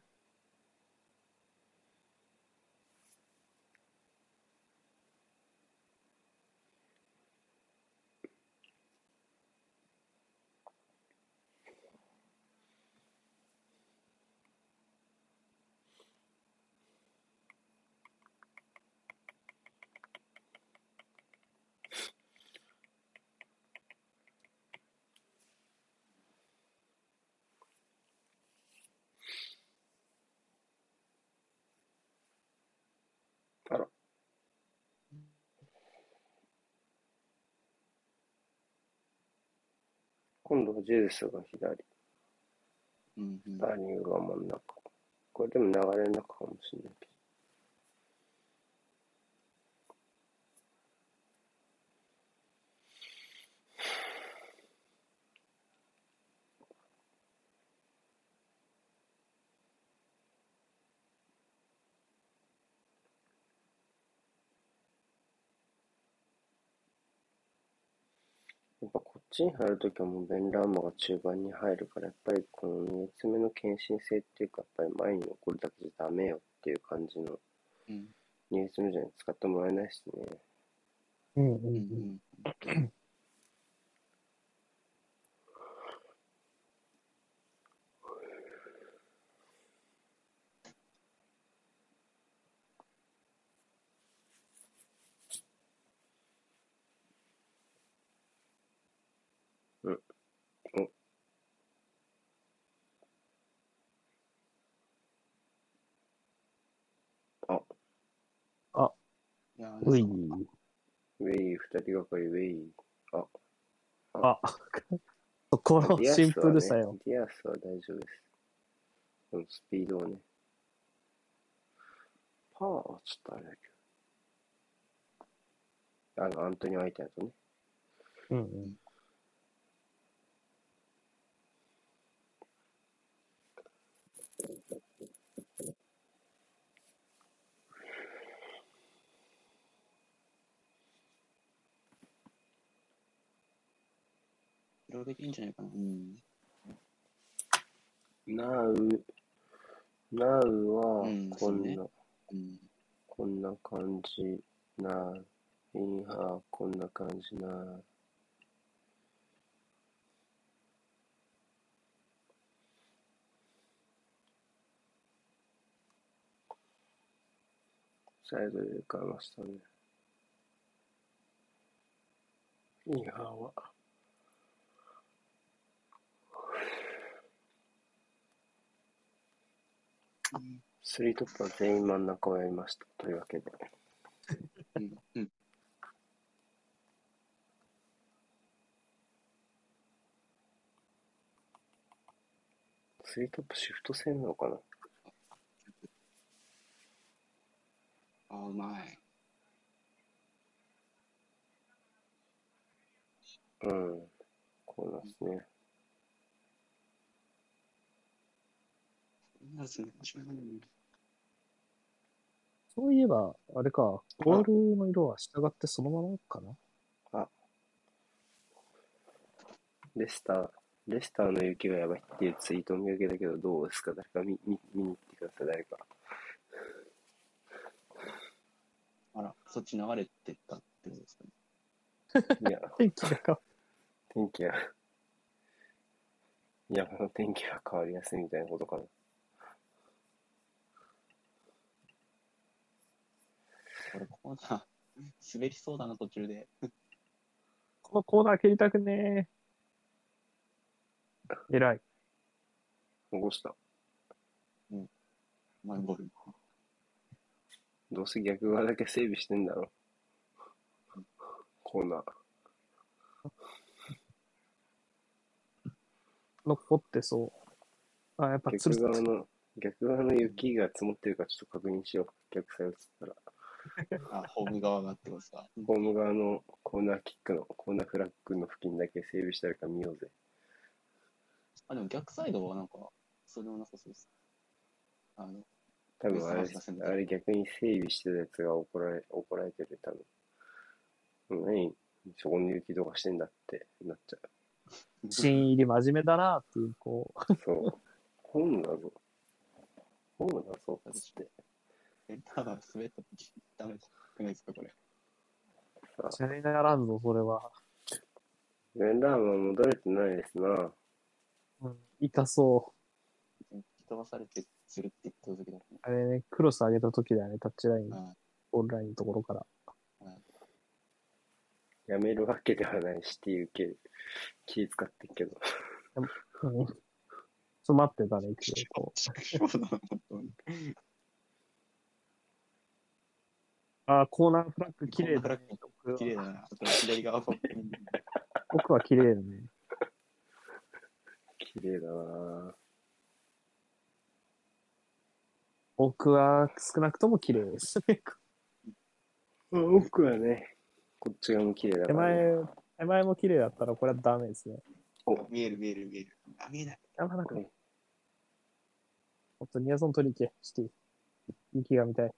あら。今度はジェズスが左、うんうんスターリングが真ん中。これでも流れの中かもしれないけど。ちに入るときはもうベン・ラーマが中盤に入るから、やっぱりこの2列目の献身性っていうか、やっぱり前に残るだけじゃダメよっていう感じのうん。2列目じゃない使ってもらえないしね。うんううん。んうんいやうい。ウェイ、二人がかり、ウェイ。あ、あ、そこのシンプルさよ。ディアスは大丈夫です。でもスピードはね。パワーはちょっとあれだけど。あの、アントニオ相手だとね。うんうん。いいんじゃないかな。うん。ナウ、ナウはうん、こんねな、うん。こんな感じな、インハー、こんな感じな。サイドで変えましたね。インハーは。スリートップは全員真ん中をやりました。というわけで。うん。うん。スリートップシフト戦なのかな？あ、うまい。うん。こうなんですね。なるすね。うんそういえば、あれか、ボールの色は従ってそのままかな？レスター、レスターの雪がやばいっていうツイートを見かけたけど、どうですか？誰か見見見に行ってください、誰か。あら、そっち流れてったってことですかね。いや、天気がか。天気が、山の天気が変わりやすいみたいなことかな。これコーナー、滑りそうだな、途中で。このコーナー蹴りたくねえ。偉い。起こした。マイボール。どうせ逆側だけ整備してんだろ。コーナー。残ってそう。あ、やっぱ逆側の、逆側の雪が積もってるかちょっと確認しよう。逆サイドつったら。あ、ホーム側がってことですか？ホーム側のコーナーキックの、コーナーフラッグの付近だけ整備してあるか見ようぜ。あ、でも逆サイドはなんか、それもなさそうです。あの、多分あれあれ逆に整備してたやつが怒られ、怒られてる、多分。何？そこの雪とかしてんだってなっちゃ新入り真面目だなっていう、こう。う。そう。本だぞ。本だぞ、つって。エンターが滑った時、ダメじゃないですか、これ。さシャレならんぞ、それは。ベンラーマン戻れてないですな。うん。痛そう。吹き飛ばされて、するって言った時だね。あれね、クロス上げた時だよね、タッチライン、あオンラインのところから。やめるわけではないしっていう気気使ってるけど。うん。詰まってたね、一応。あー、コーナーフラッグ綺麗だね綺麗だな。あと左側も。奥は綺麗だね。綺麗だな僕は少なくとも綺麗です奥はね、こっち側も綺麗だ手から、ね。前、手前も綺麗だったらこれはダメですね。見える見える見える。あ、見えない。あ、なんか、うんもっとニアゾン取り行け、シティ。息が見たい。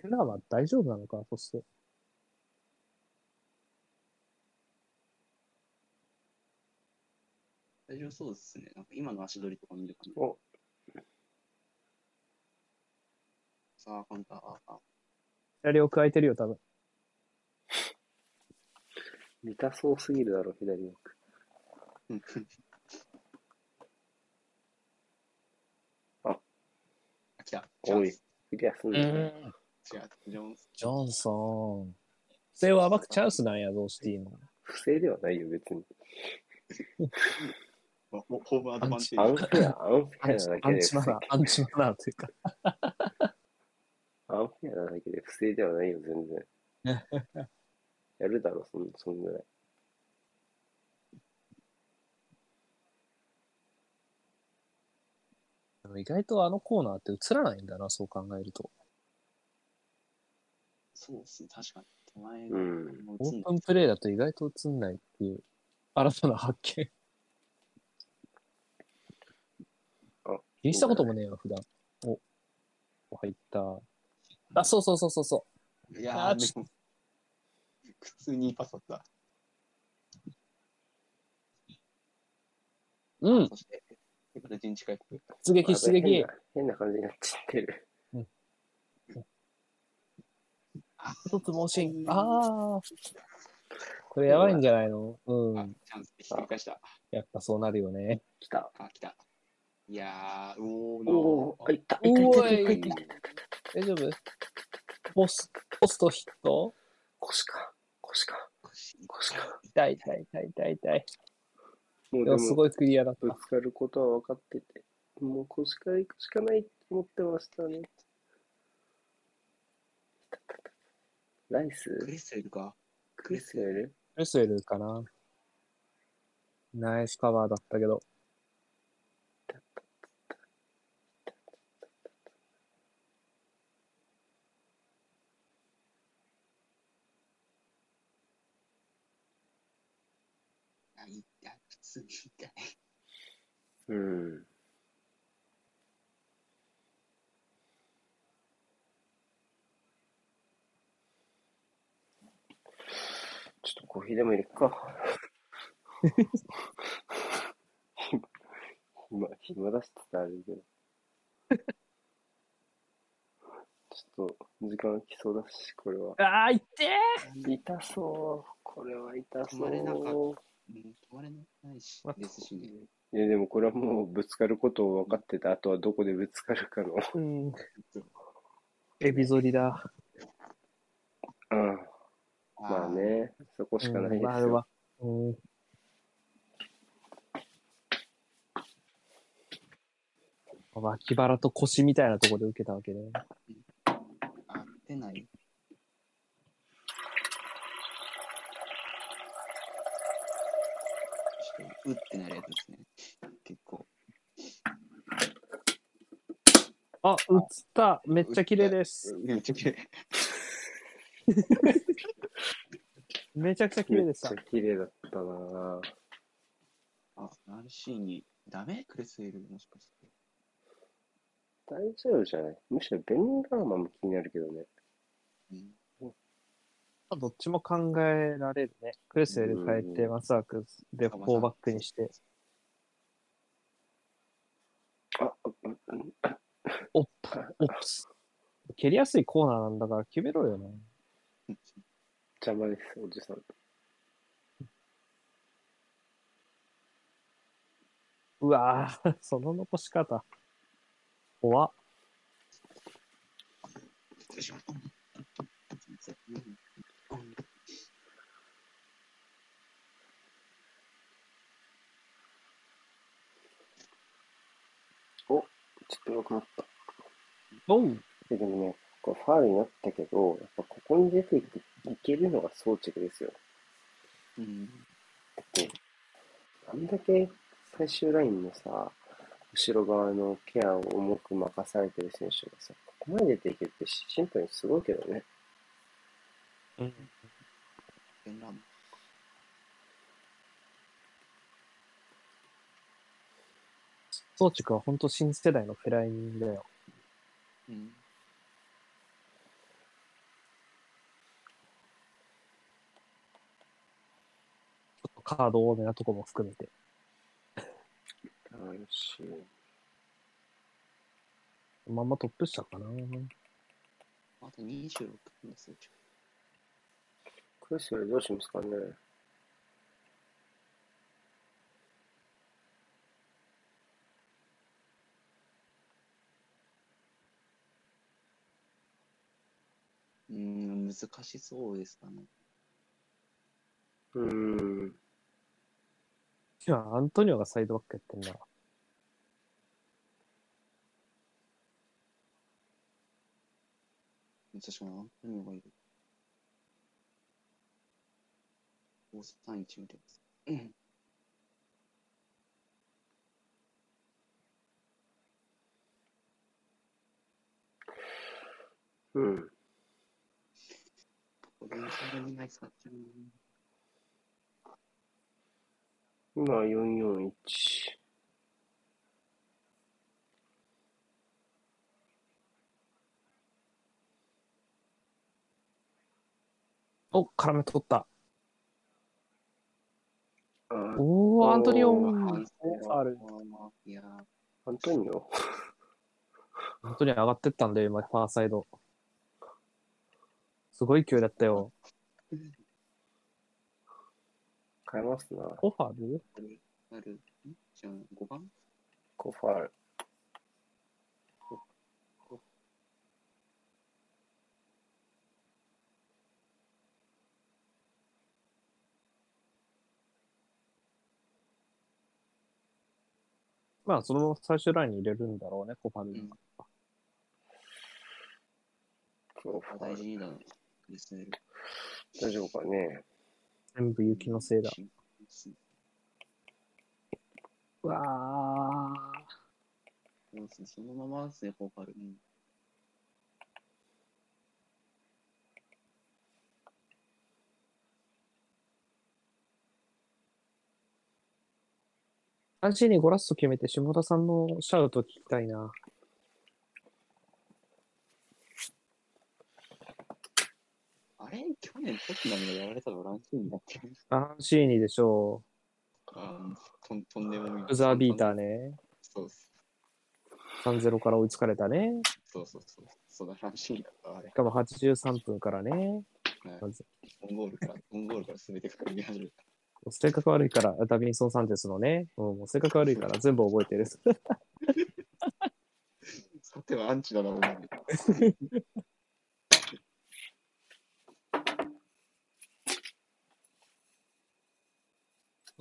ペナは大丈夫なのか？そして。大丈夫そうですね。なんか今の足取りとか見る感じ。おさあ、カウンター。ああ左奥空いてるよ、多分。見たそうすぎるだろ、左奥。うんああ、来た。おいクリアすんだよ、違う。ジョンス。ジョンソン。不正を暴くチャンスなんやぞ、シティの。不正ではないよ、別に。ホホームアドバンテアン。フェア、アンフェアなだけでアンチマナー、アンチマナーというか。アンフェアなだけで不正ではないよ、全然。やるだろ、そんそんぐらい。でも意外とあのコーナーって映らないんだな、そう考えると。そうですね。確かに。手前がうん。オープンプレイだと意外と映んないっていう、新たな発見。あ気にしたこともねえよ、普段。お、お入った。あ、そうそうそうそうそいやー、あちでも、普通にパスだった。う。うん、そして、結構陣地回復。出撃、出撃変。な変な感じになっちゃってる。一つ盲信。ああ。これやばいんじゃないの？うあん。、チャンスでひっくり返した。やっぱそうなるよね。来た。あ、来た。いやー、おーおのいった。いった、いった、いった、いった、いった。大丈夫？ポス、ポストヒット腰か。腰か。腰か。痛い痛い痛い痛い痛い。もうでも、でもすごいクリアだったぶ。つかることは分かってて、もう腰から行くしかないって思ってましたね。ライス？クリスいるか？クリスがいる？ルスエルかなナイスカバーだったけど。あ、いや、普通に痛い。うん。ちょっとコーヒーでも入れっか。暇、暇だしってあれだけど。ちょっと時間が来そうだし、これは。ああ、痛え痛そう。これは痛そ止まれなかった止まれないしまあですしね。いや、でもこれはもうぶつかることを分かってた。あとはどこでぶつかるかの。うん。エビ反りだ。うん。まあね、そこしかないですよ。うんあれは。うん。脇腹と腰みたいなところで受けたわけね。あー。出ない。ちょっとうってなるやつですね。結構。あ、映った。めっちゃ綺麗です。めっちゃ綺麗。めちゃくちゃ綺麗でしためっちゃ。綺麗だったなぁ。あ、RC に、ダメ？クレスエルもしかして。大丈夫じゃない？むしろベンダーマンも気になるけどね。うん。どっちも考えられるね。クレスエル変えて、マスワークでフォーバックにして。あ、うんうんオップ、オップス。蹴りやすいコーナーなんだから決めろよね。邪魔です、おじさん。うわぁ、その残し方。怖っ。失礼します。うんちょっと良くなった。おう。えでもね、これファールになったけど、やっぱここに出ていけいけるのが装置ですよ。うん。だって、あんだけ最終ラインのさ、後ろ側のケアを重く任されてる選手がさ、ここまで出ていけるってシンプルにすごいけどね。うん。装置は本当新世代のフェライニだよ。うん。ちょっとカード多めなとこも含めて。男子。まんまトップ下かな。あと26分ですよ。クリスよりどうしますかね。うーん、難しそうですかね。うーん。いや、アントニオがサイドバックやってんだ。確かにアントニオがいる。531見てます。うん。うん。ポテンシャルにない使っちゃう今、441。お、絡め取った。あおー、アントニオ。いやアントニオ本当に上がってったんだよ、今、ファーサイド。すごい勢いだったよ。変えますな。オファールー、ある？んじゃあ、5番？コファール。まあ、そのまま最終ラインに入れるんだろうね、コファル。うん。大丈夫かね。全部雪のせいだ。わー。そうですね、そのままですね、フォーカル。にゴラッソ決めて、下田さんのシャウト聞きたいな。あれ去年トッテナムがやられたのランキングだっけアンシーニでしょあとんとんでもない。う。ブザービーターね。ね。そうです。3-0から追いつかれたね。そうそうそう。そのランキングだった、あれし。かも83分からね。はいまずオンゴールから、オンゴールから全て組み始めた。性格悪いから、ダビンソン・サンチェスのね。うん、もう性格悪いから全部覚えてる。さてはアンチだな、お前。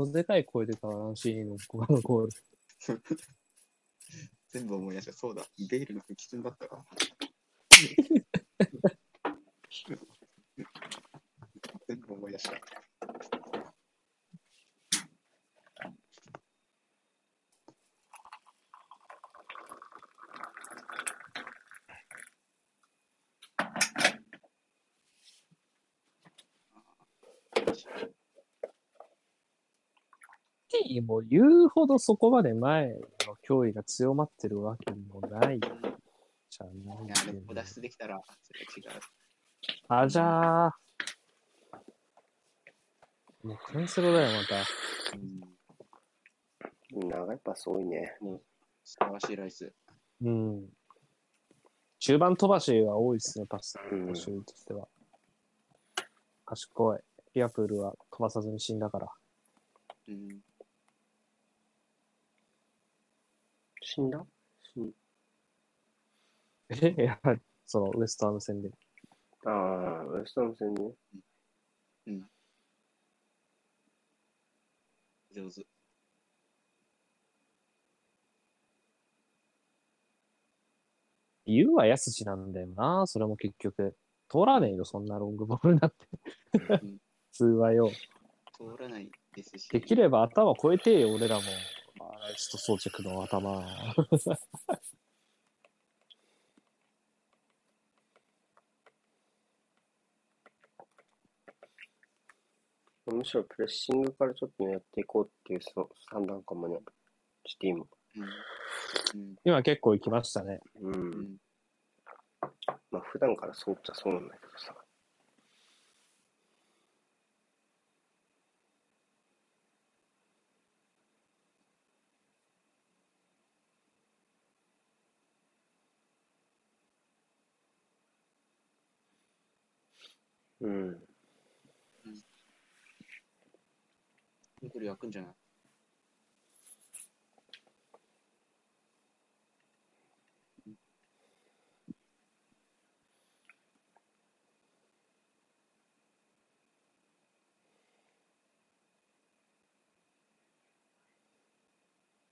でかい声出たな、アンシーニのこのゴール。全部思い出した。そうだ、ベイルの激戦だったか。全部思い出した。ティも言うほどそこまで前の脅威が強まってるわけもないじゃないいや、でも脱出できたら、それは違う。あじゃあ。もうカンセロだよ、また。うん。長いパス多いね。素晴らしいライス。うん。中盤飛ばしが多いですね、パス。うん募集としては。賢い。リアプールは飛ばさずに死んだから。うん。死んだ？死んえ、やはり、そのウエストハム戦で。ああ、ウエストハム戦ね。上手。言うはやすしなんだよな、それも結局。通らねえよ、そんなロングボールなんて。うん普 通はよ。通らないですし。できれば頭超えてえよ、俺らも。まあ、ライスト装着の頭。むしろプレッシングからちょっとねやっていこうっていうその算段かもね。シティも。うん。うん。今結構行きましたね。うん。うん。まあ普段からそうっちゃそうなんだけどさ。うん。これ焼くん。じゃない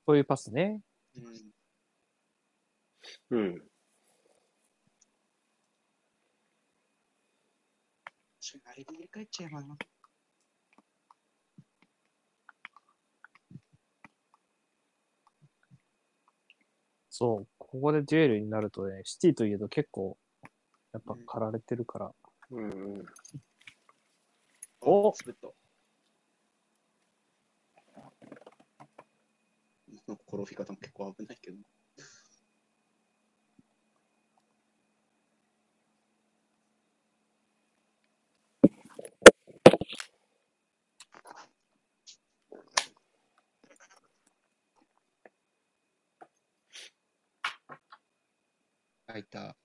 こういうパスね。うん。うん。確かにあれで入れ替えちゃえばな。そう、ここでデュエルになるとね、シティといえど結構、やっぱ駆られてるから。うんうん。お滑った。転び 方も結構危ないけど。開いた。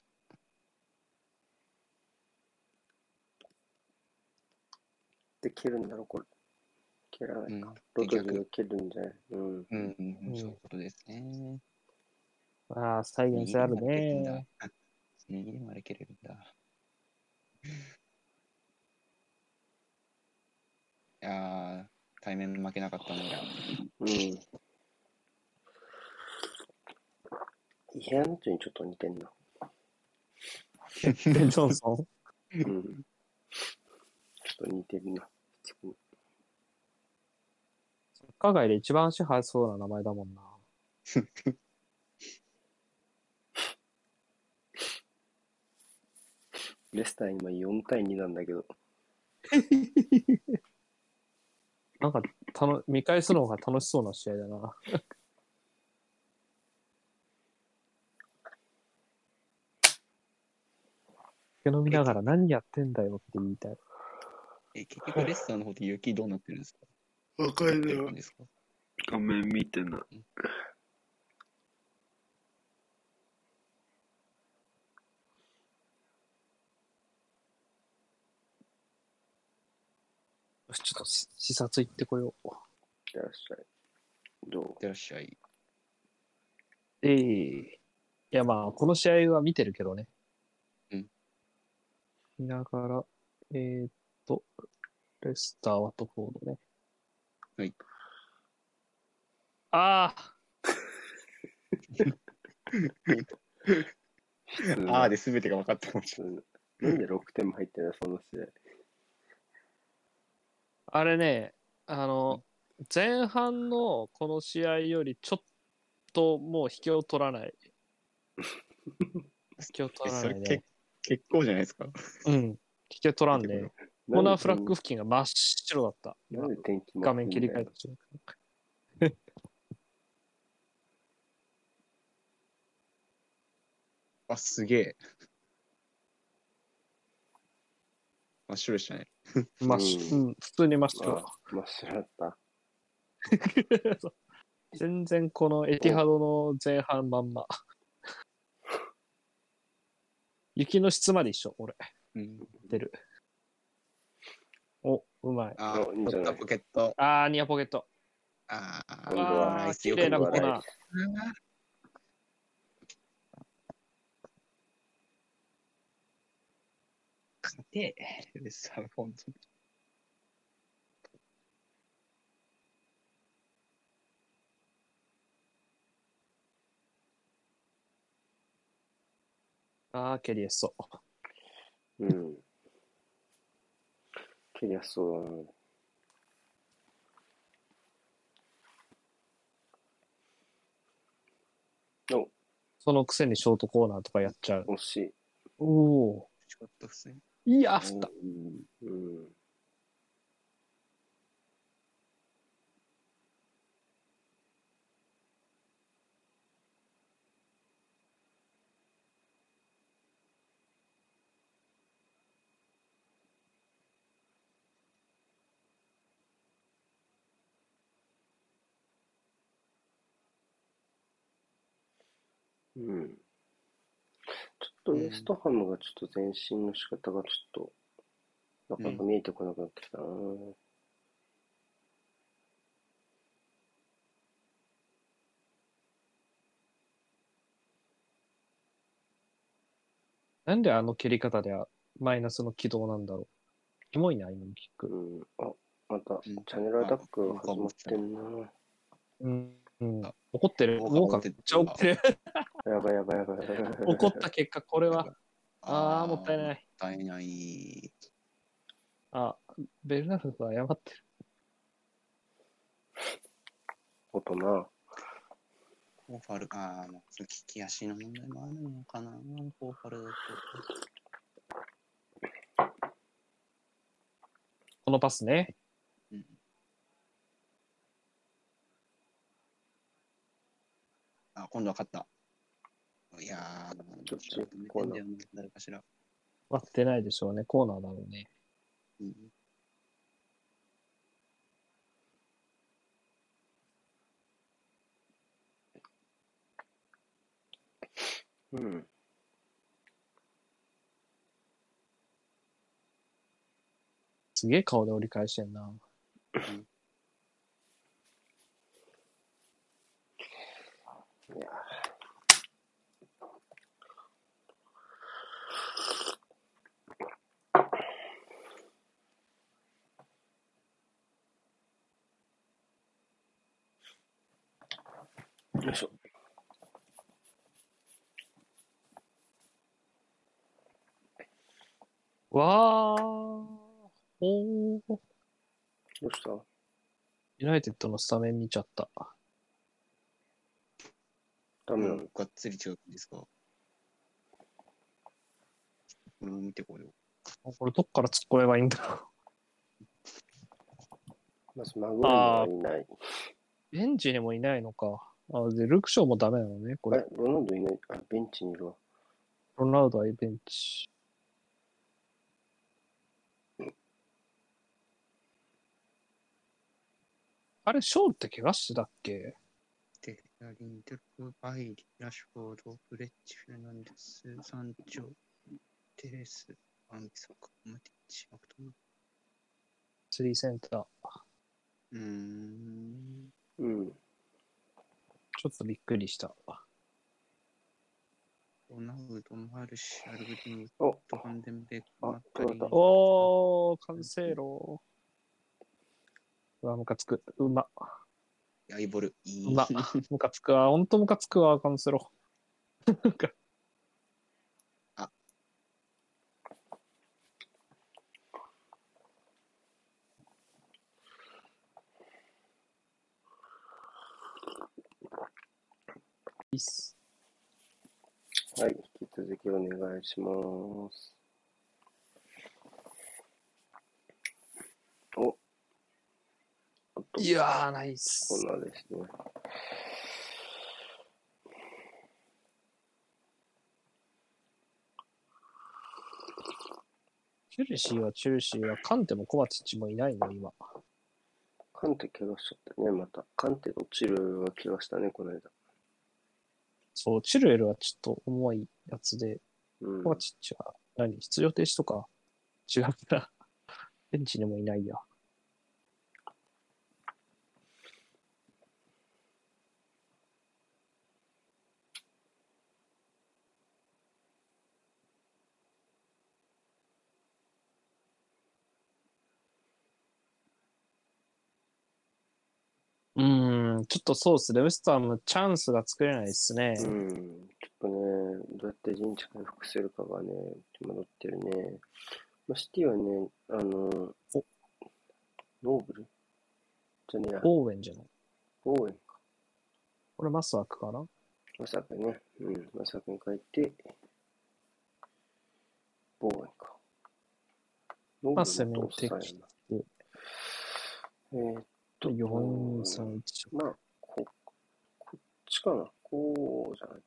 で、蹴るんだろ、これ。蹴らないか。うんロドリ結局が蹴るんじゃない？うん。うん、うんうんそういうことですね。ああ、再現性あるね。右でもあれ蹴れるんだ。いやー、対面負けなかったのが。うん。イヘアントにちょっと似てんな。ジョンソン？うん。ちょっと似てるな。サッカー界で一番足速そうな名前だもんな。レスター今4対2なんだけど。なんかたの、見返すのが楽しそうな試合だな。酒飲みながら何やってんだよって言いたい。え、結局レッサーの方で雪どうなってるんですか？わかるんですか画面見てな。よしちょっとし視察行ってこよう。いらっしゃい。どう？いってらっしゃい。ええいやまあ、この試合は見てるけどね。うん。見ながら、えー、っと、レスター、ワトフォードね。はい。ああ あーで全てが分かったかもしれうんなんで6点も入ってんだ、その試合。あれね、あの、前半のこの試合よりちょっともう引きを取らない。引きを取らないねそれ結。結構じゃないですか。うん。引きを取らんね。コーナーフラッググ付近が真っ白だった。なんで天気画面切り替えた瞬間。あ、すげえ。真っ白でしたね。真っ白、うん、普通に真っ白。あ真っ白だった。全然このエティハドの前半まんま。雪の質まで一緒、俺。うん。出る。お、うまい。あおいいんじゃない？ー、ポケット。あー、ニアポケット。ああ、ー、綺麗なコーナー今度はナイ。勝てえ。でさ、本当に。ああ、蹴りやすそう。うん。蹴りやすそうだな。お、そのくせにショートコーナーとかやっちゃう。惜しい。おお。いや、振った。うん。うん。ちょっとウエストハムがちょっと前進の仕方がちょっと、なかなか見えてこなくなってきたな、なんであの蹴り方ではマイナスの軌道なんだろう？キモいな、今のキック。うん。あ、また、んチャネルアタックが始まってんな。うん。うん、怒ってる？ウォウォーカーめーカー怒ってるっちゃ怒ってる。やばいやばいやばい。怒った結果、これは？ああ、もったいない。もったいない。あ、ベルナルドは謝ってる。大人。コーファル、ああ、もう、利き足の問題もあるのかな、コーファルだと。このパスね。うんあ、今度は勝った。いやー、ち止めてんだよな、誰かしら。割ってないでしょうね。コーナーだろうね。うんうん。すげえ顔で折り返してんな。いやわー。おー。どうした？ユナイテッドのスタメン見ちゃった。ダメなの？がっつり違うんですか？これも見てこよう。これどっから突っ込めばいいんだろまずマグワイアがいない。う。ベンチにもいないのか。あ、で、ルクショーもダメなのね、これ。、えロナウドいない？あ、ベンチにいるわ。ロナウドはベンチ。あれ、ショーって怪我してたっけ？テラリン、デルク、バイリ、ラッシュフォード、フレッチ、フェルナンデス、サンチョ、テレス、アンビサカ、マティッチ、アクトム。スリーセンター。うーん。うん。ちょっとびっくりした。ロナウド、マルシアルブディム、お、トファンデンベック、あマッカリおー、カンセイロー。うわ、ムカつく。うま。ヤイボル、いい。うま。ムカつくわ。ほんとムカつくわ、カンセロ。なんいいっす。はい。引き続きお願いします。お。といやー、ナイスコ。ーナーですね。チェルシーはチェルシーは、カンテもコバチッチもいないの、今。カンテ怪我しちゃったね、また。カンテ落ちるは怪我したね、この間。そう、チルエルはちょっと重いやつで、うんコ。バチッチは何？出場停止とか？違ったら、ベンチにもいないや。うーん、ちょっとそうですね。ウエストハムチャンスが作れないですね。うん。ちょっとね、どうやって陣地回復するかがね、戸惑ってるね。まあ、シティはね、あの、おノーブル？じゃねオーウェンじゃない？オーウェンか。これマスワークかな？まさかね、うん、まさかに書いて、ボーウェンか。ノーまあ、ブ攻めルのとてきおっさんやな。て、えーっと、4、3、1。まあ、ちかな。こうじゃないか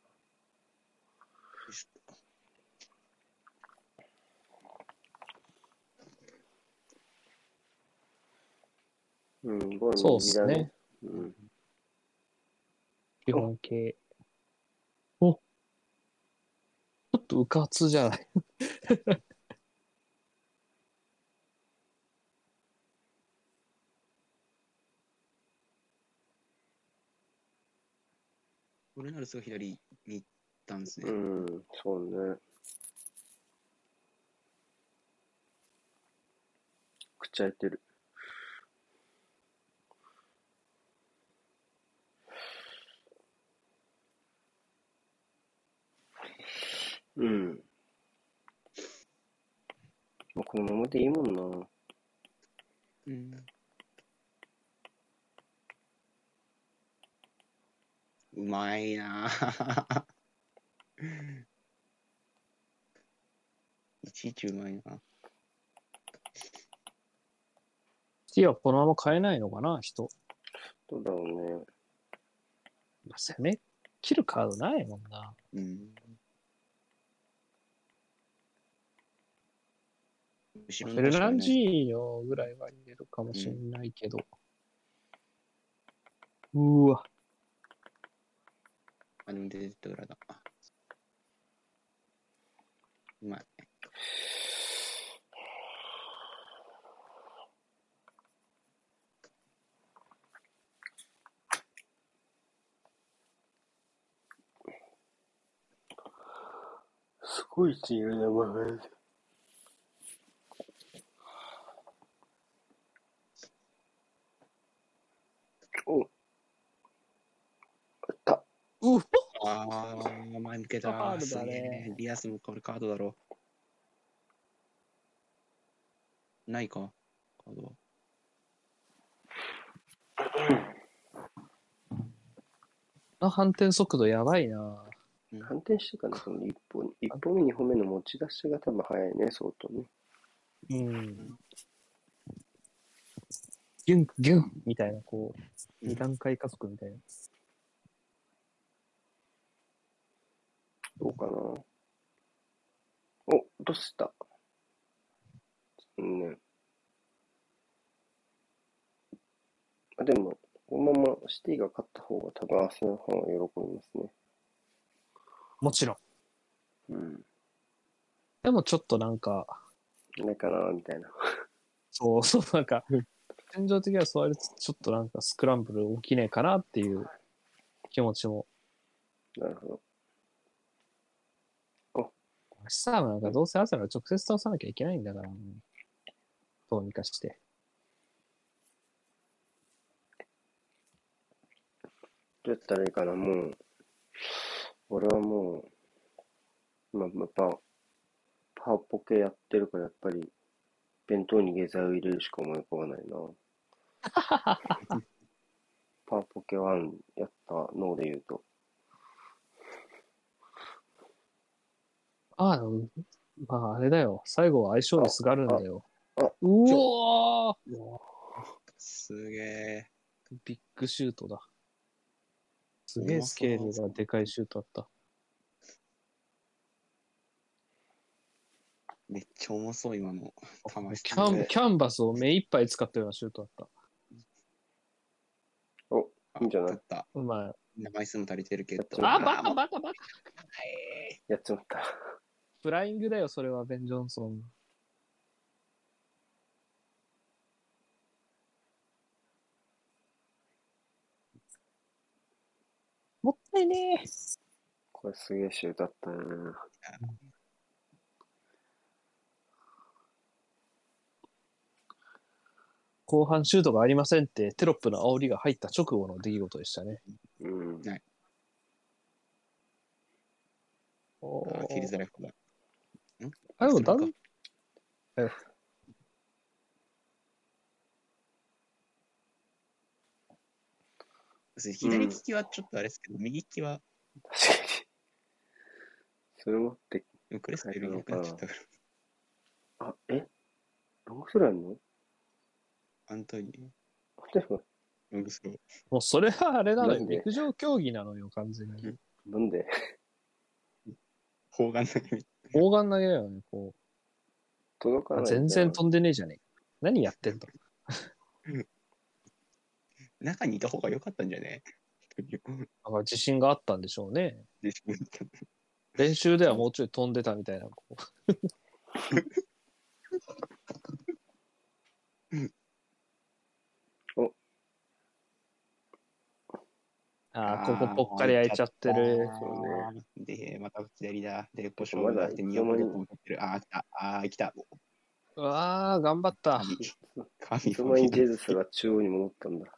な。うん、そうっすね。うん。基本形。おちょっとうかつじゃない。ルナルスが左に行ったんですね。うん、そうね。口開いてる。うん。もうこのままでいいもんな。うん。うまいなぁ。いちいちうまいなシティはこのまま変えないのかな、人。どうだろうね。まあ攻め切るカードないもんな。うん。後フェルナンジーニョぐらいは入れるかもしれないけど。うーわ。あ、でも出てたぐらいだ。うまい。すごい自由な名前で。おあった。うわああ、前向けた。カードだねすげえリアスもこれカードだろう。ないか？カードは。あ反転速度やばいな。反転してからその一歩、一歩目、二歩目の持ち出しが多分早いね、相当ね。うん。ギュン、ギュンみたいな、こう、うん二段階加速みたいな。どうかな。お、どうした？うんね。あ、でも、このままシティが勝った方が多分アーセナルファンは喜びますね。もちろん。うん。でもちょっとなんか、ないかな、みたいな。そうそう、なんか、現状的にはそうやるとちょっとなんかスクランブル起きねえかなっていう気持ちも。なるほど。さあ、なんかどうせアセナル直接倒さなきゃいけないんだから、どうにかして。どうやったらいいかな、もう。俺はもう、まあ、やっぱ、パワポケやってるから、やっぱり、弁当に下剤を入れるしか思い浮かばないな。パワポケ1やったので言うと。ああ、うんまああれだよ。最後は相性にすがるんだよ。うおーすげえ。ビッグシュートだ。すげえスケールがでかいシュートあった。めっちゃ重そう、今の。魂キャンキャンバスを目いっぱい使ったようなシュートあった。お、いいんじゃない？だった。うまい。枚数も足りてるけど。あ、バカバカバカやっちまった。フライングだよ、それは、ベン・ジョンソン。もったいねえ。これすげえシュートだったな。後半シュートがありませんってテロップの煽りが入った直後の出来事でしたね。うん。おあー切りづらい方だ。あ、でもだんそれかえ左利きはちょっとあれですけど、右利きは、確かに。それ持って、でもクレストより良くなっちゃったから。あ、え？ロングスローやんのアントニー、ロングスロー。もうそれはあれなのよ。なんで？陸上競技なのよ、完全に。なんで？砲丸投げみ砲丸投げだよね、こう。届かない。全然飛んでねえじゃねえ。何やってんだ中にいた方が良かったんじゃね？なんか自信があったんでしょうね。で練習ではもうちょい飛んでたみたいな。こう おああ、ここぽっかり開いちゃってる。そうね。で、また左だ。で、故ま障だがあって2本で取ってる。あー、来た。あー、来た。うわあ、頑張った。神いつの間にジェズスが中央に戻ったんだ。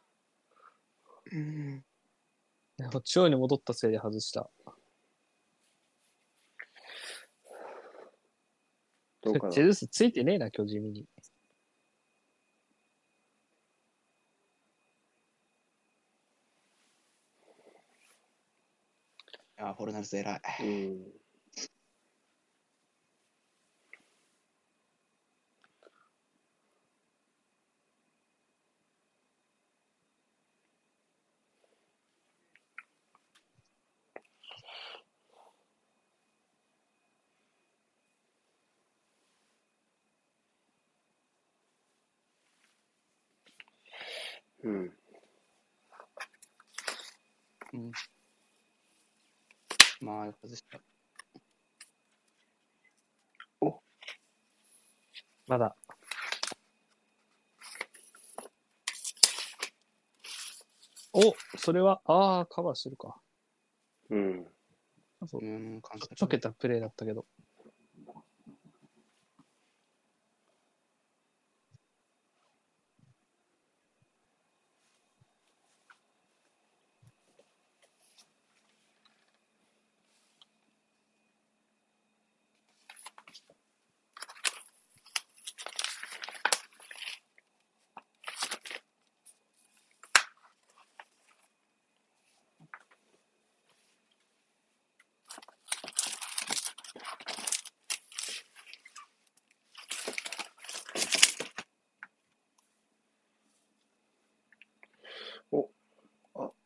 でも中央に戻ったせいで外した。どうかな？ジェズスついてねえな、今日地味に。あー、フォルナルス偉い。うん。うん。うん。まあ、外した。まだ。お、それは、ああ、カバーしてるか。うん。そううん、感謝ちょけたプレーだったけど。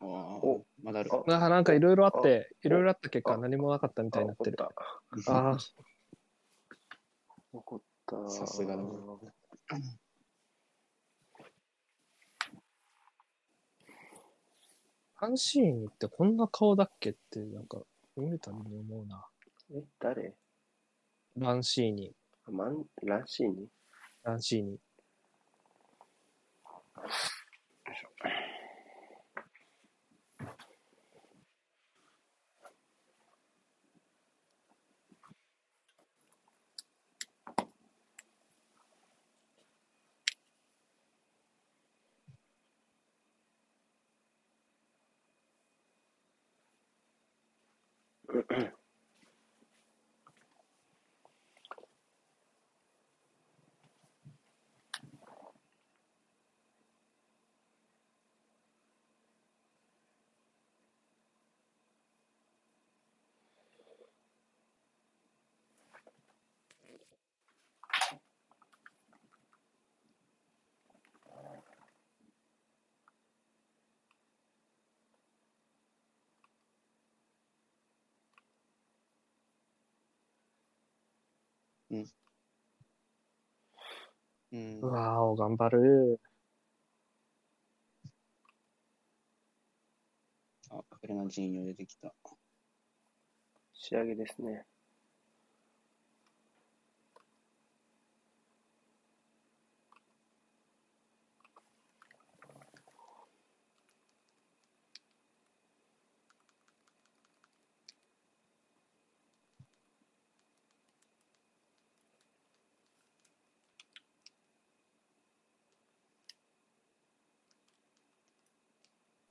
あーおまだある。あああ、なんかいろいろあって、あいろいろあった結果あ何もなかったみたいになってる。あああ、怒った。さすがだファンシーンってこんな顔だっけって、なんか、見るたびに思うな。え、誰？ランシーニ、マン、ランシーニ？ランシーニ。うんう。わーお、頑張る。あ、フレナジーニョ出てきた。仕上げですね。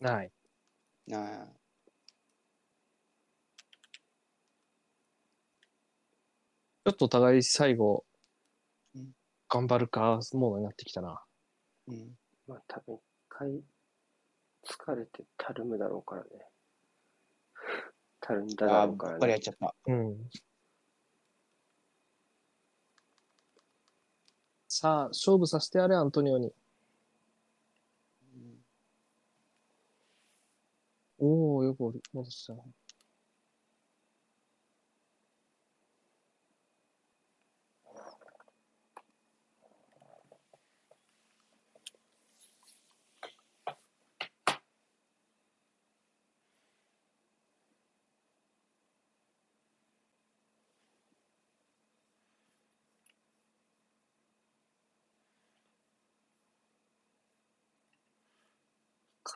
ない。なあ。ちょっとお互い最後うん、頑張るか、モードになってきたな。うん。まあ多分一回疲れてたるむだろうからね。たるんだろうからねばっかりやっ。ちゃった。うん。さあ、勝負させてやれ、アントニオに。うんおおよく戻したな。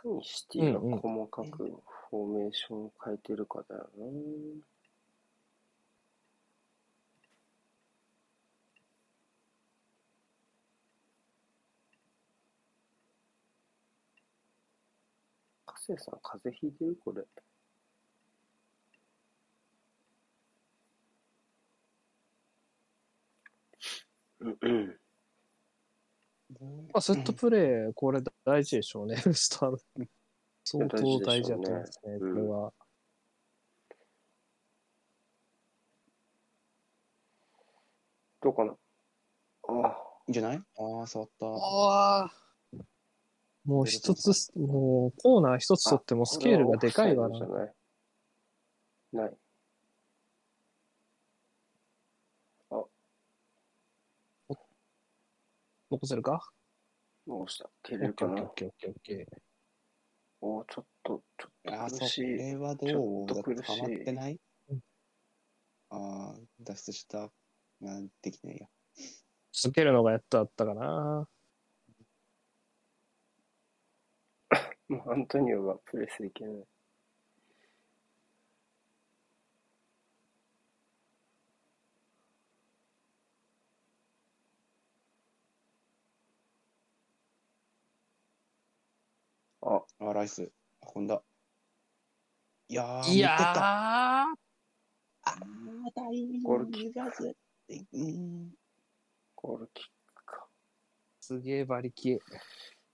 にシティが細かくフォーメーションを変えてるかだよな。加瀬さん、風邪ひいてるこれ。うんうん。まあ、セットプレー、これ大事でしょうね、ウスター。相当大事だと思いますね、こうんれは。どうかなああ。いいんじゃない？ああ、触った。ああ。もう一つす、もうコーナー一つ取ってもスケールがでかいわなない。ない。残せるか？どうした蹴れるかな？オッケーオッケーオッケー。おーちょっと、ちょああ、そっと苦しい。れはどちょうだっと苦しい？ハマってないうんああ、脱出した。なんできないや。続けるのがやっとあったかな。もうアントニオがプレスできない。あ、ああ、ライス。運んだ。いやー、いや持ってった。ー、ああ、タイミンゴールキグがずれて、うん。ゴールキックか。すげえ馬力。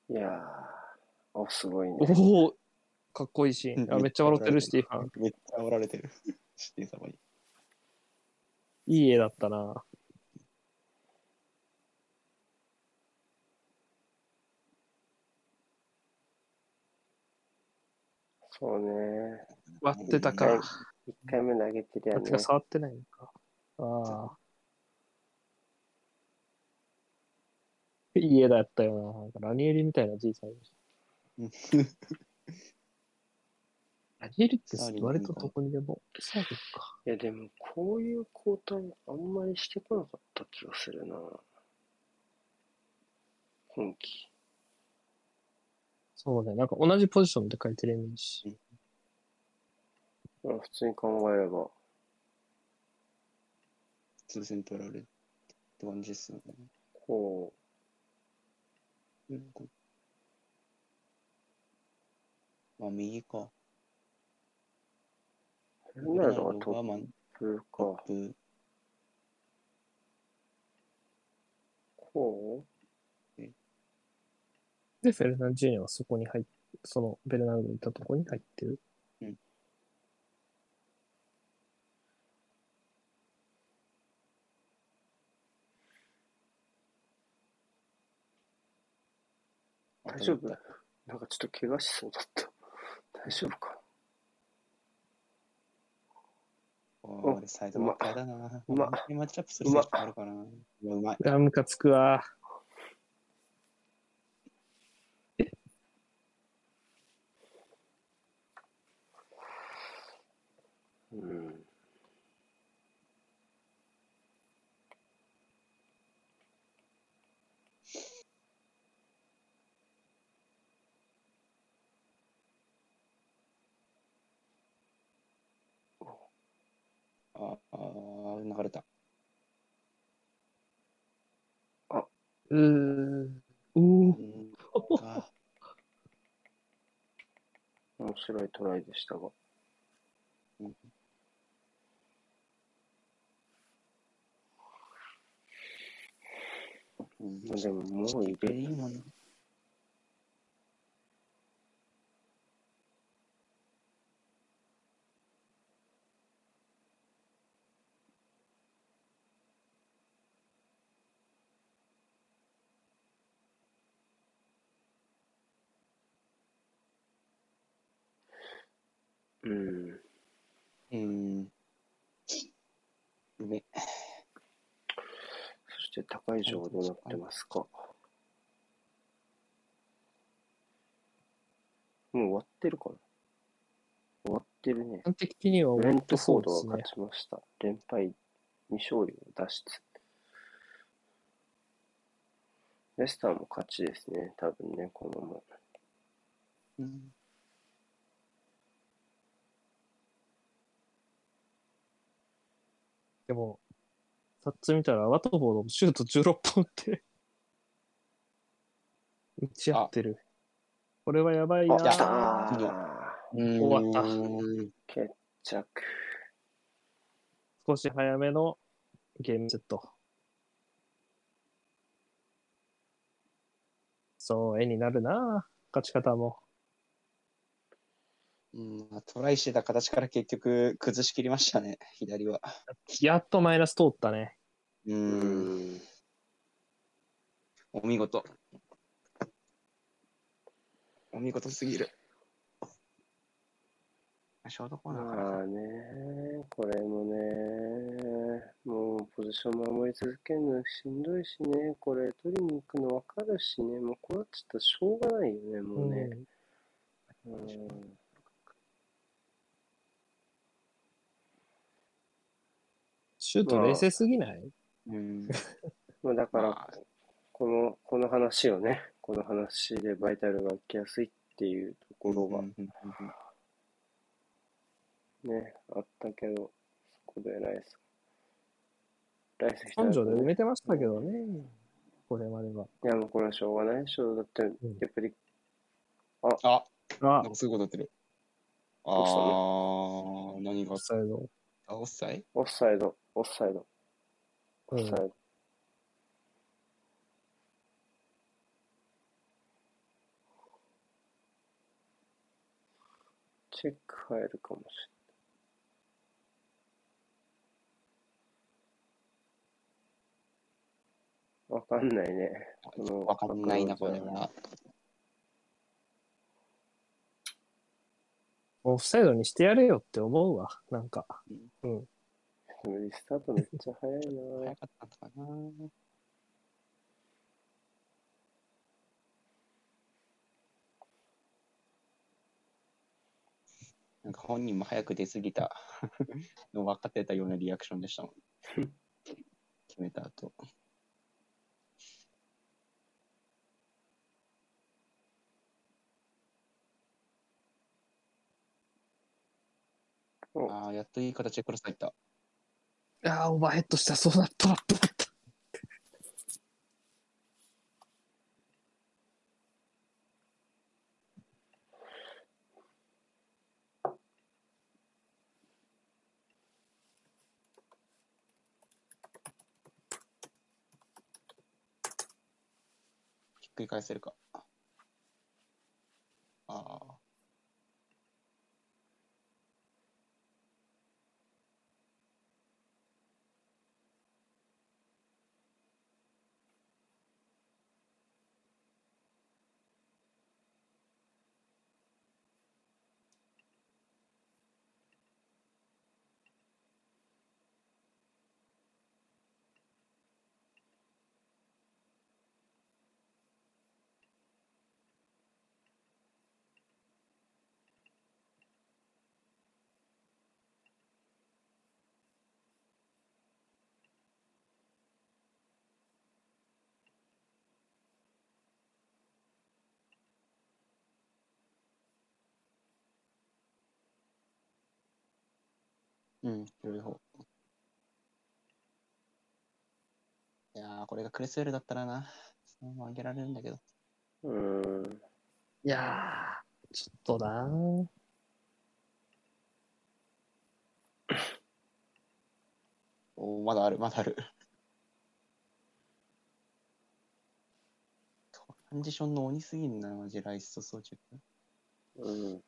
いやー、お、すごいね。おおかっこいいシーン。あめっちゃ笑ってる、スティーファン。めっちゃ煽られてる。シティ様に。いい絵だったな。そうね。割ってたはいか。一回目投げてりゃねあてか。触ってないのか。ああ。いい絵だったよな。ラニエリみたいなじいさんいるし。ラニエリって割とどこにでも。サービスか。いや、でも、こういう交代あんまりしてこなかった気がするな。今季。そうね。なんか同じポジションで書いてるイメージ。まあ、普通に考えれば。通線取られるって感じですよね。こうん。まあ、右か。う、ベルナルドがトップか。こで、フェルナンジーニョはそこに入っそのベルナルドのいたとこに入ってる。う大丈夫？なんかちょっと怪我しそうだった。大丈夫か？ああ、あれサイドバックやだな。うま本当にマッチアップする選手あるかな。うまい。あ、ムカつくわ。うん。ああ、流れた。うーん。うん。あ面白いトライでしたが。うんまあでももう入れいいもんね。うん。うん。梅。そして高い情どうなってますか？もう終わってるかな？終わってるね。基本的にはブレントフォそうですねードが勝。ちました。連敗未勝利を脱出。レスターも勝ちですね。多分ね、このまま。うん。でも、サッツ見たら、ワトフォードもシュート16本って、打ち合ってる。これはやばいなた終わった決着。少し早めのゲームセット。そう、絵になるなぁ勝ち方も。うん、まあトライしてた形から結局崩しきりましたね、左は。やっとマイナス通ったね。う。うんん。お見事。お見事すぎる。ショートコーナーからまあね、これもね、もうポジション守り続けるのしんどいしね、これ取りに行くの分かるしね、もうこうなっちゃったらしょうがないよね、もうね。うんシュート冷静すぎない、うん。まあだから、まあこの、この話をね、この話でバイタルが起きやすいっていうところがうんうんね、あったけど、そこでライス。ライス来た根性で埋ねめてましたけどね。これまでは。いやもうこれはしょうがないでしょ。だって、やっぱり、あ、あなん、かそういうことやってる。あどうしたー、何が？オフサイド。あ、オフサイオフサイド、オフサイド、オうんフサイド。チェック入るかもしれない。わかんないね。わかんないな、これは。オフサイドにしてやれよって思うわ。なんか。でもリスタートめっちゃ早いな早かったのかな。なんか本人も早く出過ぎたの分かってたようなリアクションでしたもん。決めた後。おああ、やっといい形でクロス入った。ああ、オーバーヘッドした。そうなった。トラップだった。ひっくり返せるか。ああ。うん、広い方。いやー、これがクレスウェルだったらな、そのまま上げられるんだけど。うーん。いやー、ちょっとなーおーまだある、まだある。コンディションの鬼すぎんな、マジライスと装着。うん。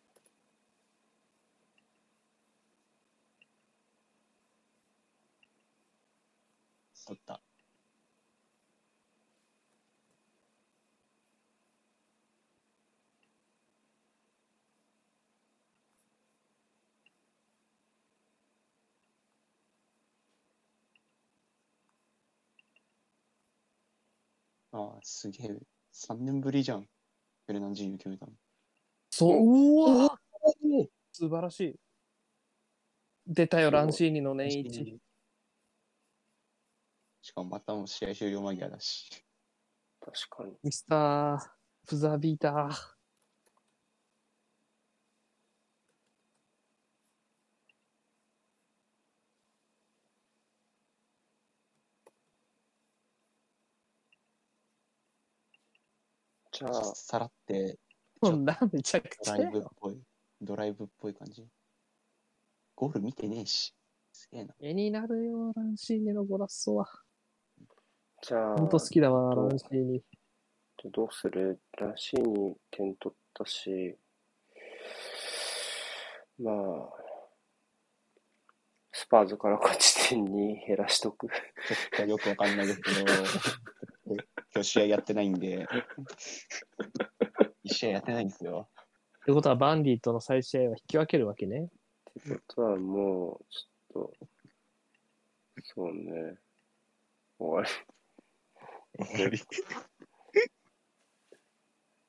そった。ああ、すげえ。3年ぶりじゃん。フェルナンジーニョ決めたの。そう、うわ素晴らしい。出たよ、ランシーニの年一。しかもまたもう試合終了間際だし。確かに。ミスター、ブザービーター。じゃあ、さらって、ほんだ、めちゃくちゃドライ。ブっぽい。ドライブっぽい感じ。ゴール見てねえし。すげえな。絵になるよ、ランシーニのゴラッソは。じゃあ、ほんと好きだわ、どうランシーニ。どうするランシーニ点取ったし、まあ、スパーズから勝ち点に減らしとく。よくわかんないですけど、今日試合やってないんで、一試合やってないんですよ。ってことは、バンディとの再試合は引き分けるわけね。ってことはもう、ちょっと、そうね、終わり。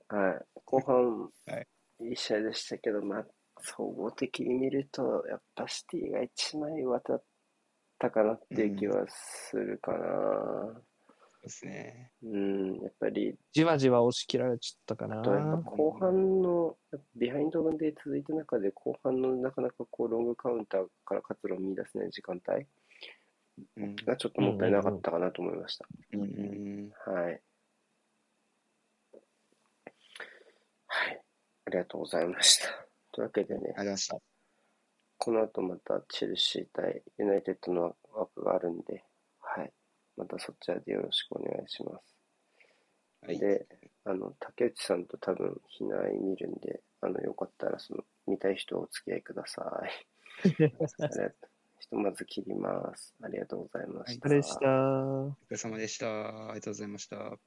はい。後半、はいいい試合でしたけど、まあ、総合的に見ると、やっぱシティが一枚渡ったかなっていう気はするかな。ですね。うん、やっぱり、じわじわ押し切られちゃったかな。あとやっぱ後半の、ビハインドで続いた中で、後半のなかなかこうロングカウンターから活路を見出せない時間帯うん。がちょっともったいなかったかなと思いました。うんうんはい。はい。ありがとうございました。というわけでね。この後またチェルシー対ユナイテッドの枠があるんで、はい。またそちらでよろしくお願いします。はい。で、あの、竹内さんと多分、ひなあい見るんで、あの、よかったら、その、見たい人お付き合いください。ひとまず切ります。ありがとうございました。あれでした。お疲れ様でした。ありがとうございました。